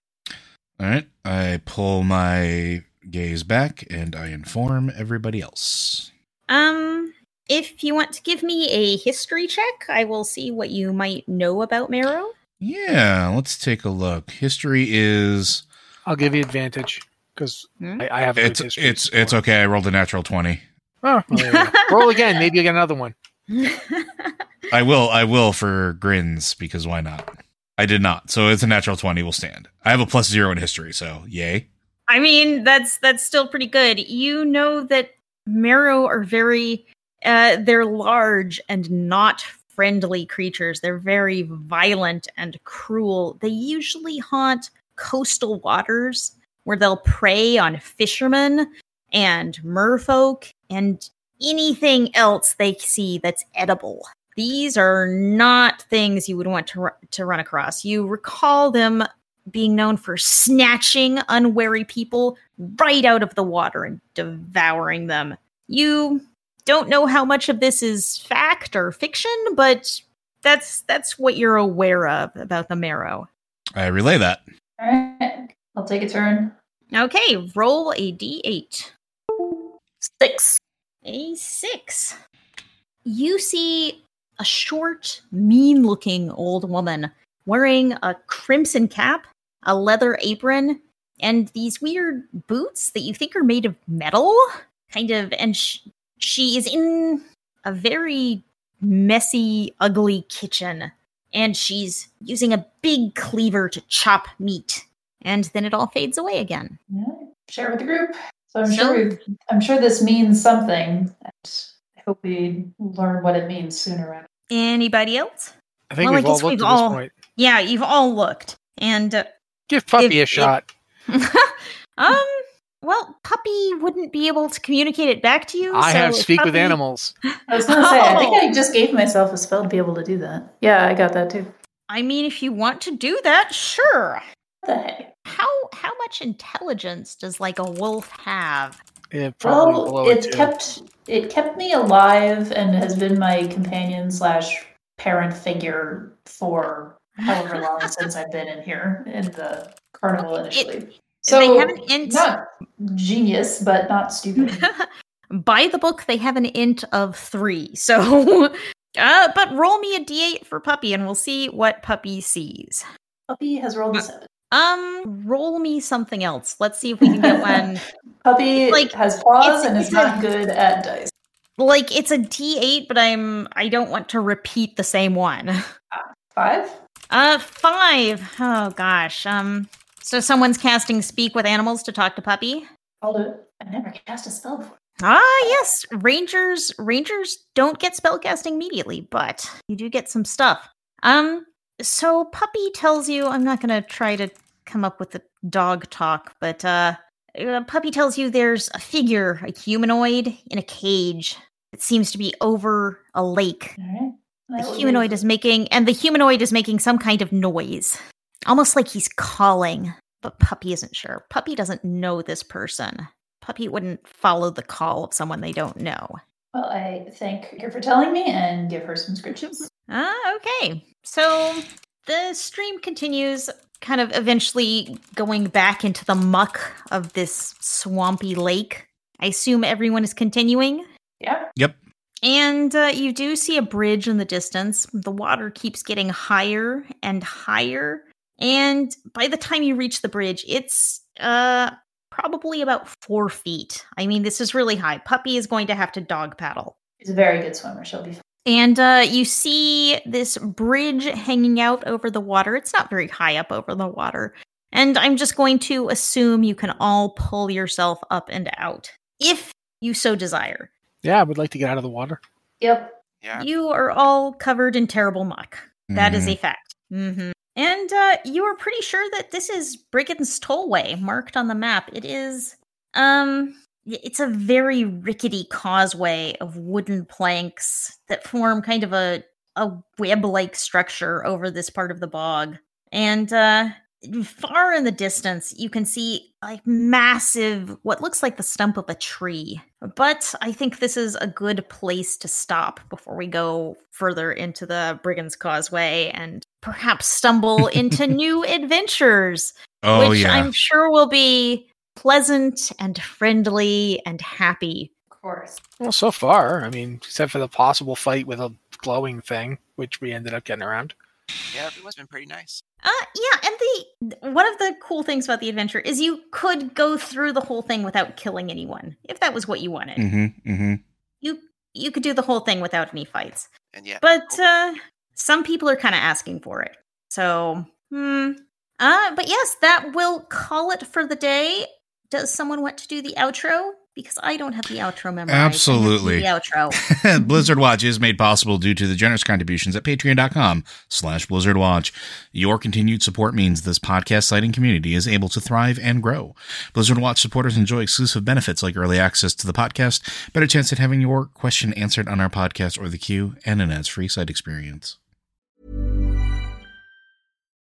All right. I pull my gaze back and I inform everybody else. Um, if you want to give me a history check, I will see what you might know about Merrow. Yeah, let's take a look. History is I'll give you advantage because Hmm? I, I have a good it's history. it's it's okay. I rolled a natural twenty. Oh, well, there you go. Roll again. Maybe you'll get another one. I will I will for grins because why not? I did not. So it's a natural 20 will stand. I have a plus 0 in history, so yay. I mean, that's that's still pretty good. You know that Merrow are very uh they're large and not friendly creatures. They're very violent and cruel. They usually haunt coastal waters where they'll prey on fishermen and merfolk and anything else they see that's edible. These are not things you would want to ru- to run across. You recall them being known for snatching unwary people right out of the water and devouring them. You don't know how much of this is fact or fiction, but that's that's what you're aware of about the merrow. I relay that. All right. I'll take a turn. Okay, roll a d8. Six. A six. You see a short, mean looking old woman wearing a crimson cap, a leather apron, and these weird boots that you think are made of metal. Kind of, and sh- she is in a very messy, ugly kitchen, and she's using a big cleaver to chop meat. And then it all fades away again. Yeah. Share with the group. So I'm So- sure we've, I'm sure this means something. And hope we learn what it means sooner rather. Anybody else? I think Well, we've all looked we've at this all- point. Yeah, you've all looked. And uh, Give Puppy if- a if- shot. um well, puppy wouldn't be able to communicate it back to you. I so have if speak with animals. I was gonna say, I think Oh. I just gave myself a spell to be able to do that. Yeah, I got that too. I mean, if you want to do that, sure. What the heck? How how much intelligence does like a wolf have? Yeah, probably Well, below it it too. kept it kept me alive and has been my companion slash parent figure for however long since I've been in here in the carnival initially. so they have an int. not genius, but not stupid. By the book, they have an int of three. So, uh, but roll me a d8 for puppy, and we'll see what puppy sees. Puppy has rolled a seven. Um, roll me something else. Let's see if we can get one. Puppy Like, has paws and is not good at dice. like it's a d8, but I'm I don't want to repeat the same one. Five. Uh, five. Oh gosh. Um, so someone's casting speak with animals to talk to puppy. I'll do it. I've never cast a spell before. Ah, yes. Rangers rangers don't get spellcasting immediately, but you do get some stuff. Um so puppy tells you I'm not going to try to come up with the dog talk, but uh, uh puppy tells you there's a figure, a humanoid in a cage that seems to be over a lake. Right. The humanoid is making and the humanoid is making some kind of noise. Almost like he's calling, but puppy isn't sure. Puppy doesn't know this person. Puppy wouldn't follow the call of someone they don't know. Well, I thank her for telling me and give her some scritches. Ah, okay. So the stream continues, kind of eventually going back into the muck of this swampy lake. I assume everyone is continuing. Yeah. Yep. And uh, you do see a bridge in the distance. The water keeps getting higher and higher. And by the time you reach the bridge, it's uh, probably about four feet. I mean, this is really high. Puppy is going to have to dog paddle. She's a very good swimmer. She'll be fine. And uh, you see this bridge hanging out over the water. It's not very high up over the water. And I'm just going to assume you can all pull yourself up and out if you so desire. Yeah, I would like to get out of the water. Yep. Yeah. You are all covered in terrible muck. That is a fact. hmm And uh, you are pretty sure that this is Brigand's Tollway marked on the map. It is, um, it's a very rickety causeway of wooden planks that form kind of a a web-like structure over this part of the bog. And uh, far in the distance, you can see a massive, what looks like the stump of a tree. But I think this is a good place to stop before we go further into the Brigand's Causeway and perhaps stumble into new adventures. Oh, which yeah. I'm sure will be pleasant and friendly and happy. Of course. Well, so far, I mean, except for the possible fight with a glowing thing, which we ended up getting around. Yeah, everyone's been pretty nice. Uh yeah, and the one of the cool things about the adventure is you could go through the whole thing without killing anyone if that was what you wanted. Mm-hmm. Mm-hmm. You you could do the whole thing without any fights. And yeah, But uh some people are kind of asking for it. So, hmm. Uh but yes, that will call it for the day. Does someone want to do the outro? Because I don't have the outro memorized. I have to do Absolutely. The outro. Blizzard Watch is made possible due to the generous contributions at patreon.com slash Blizzard Watch. Your continued support means this podcast site and community is able to thrive and grow. Blizzard Watch supporters enjoy exclusive benefits like early access to the podcast, better chance at having your question answered on our podcast or the queue, and an ads-free site experience.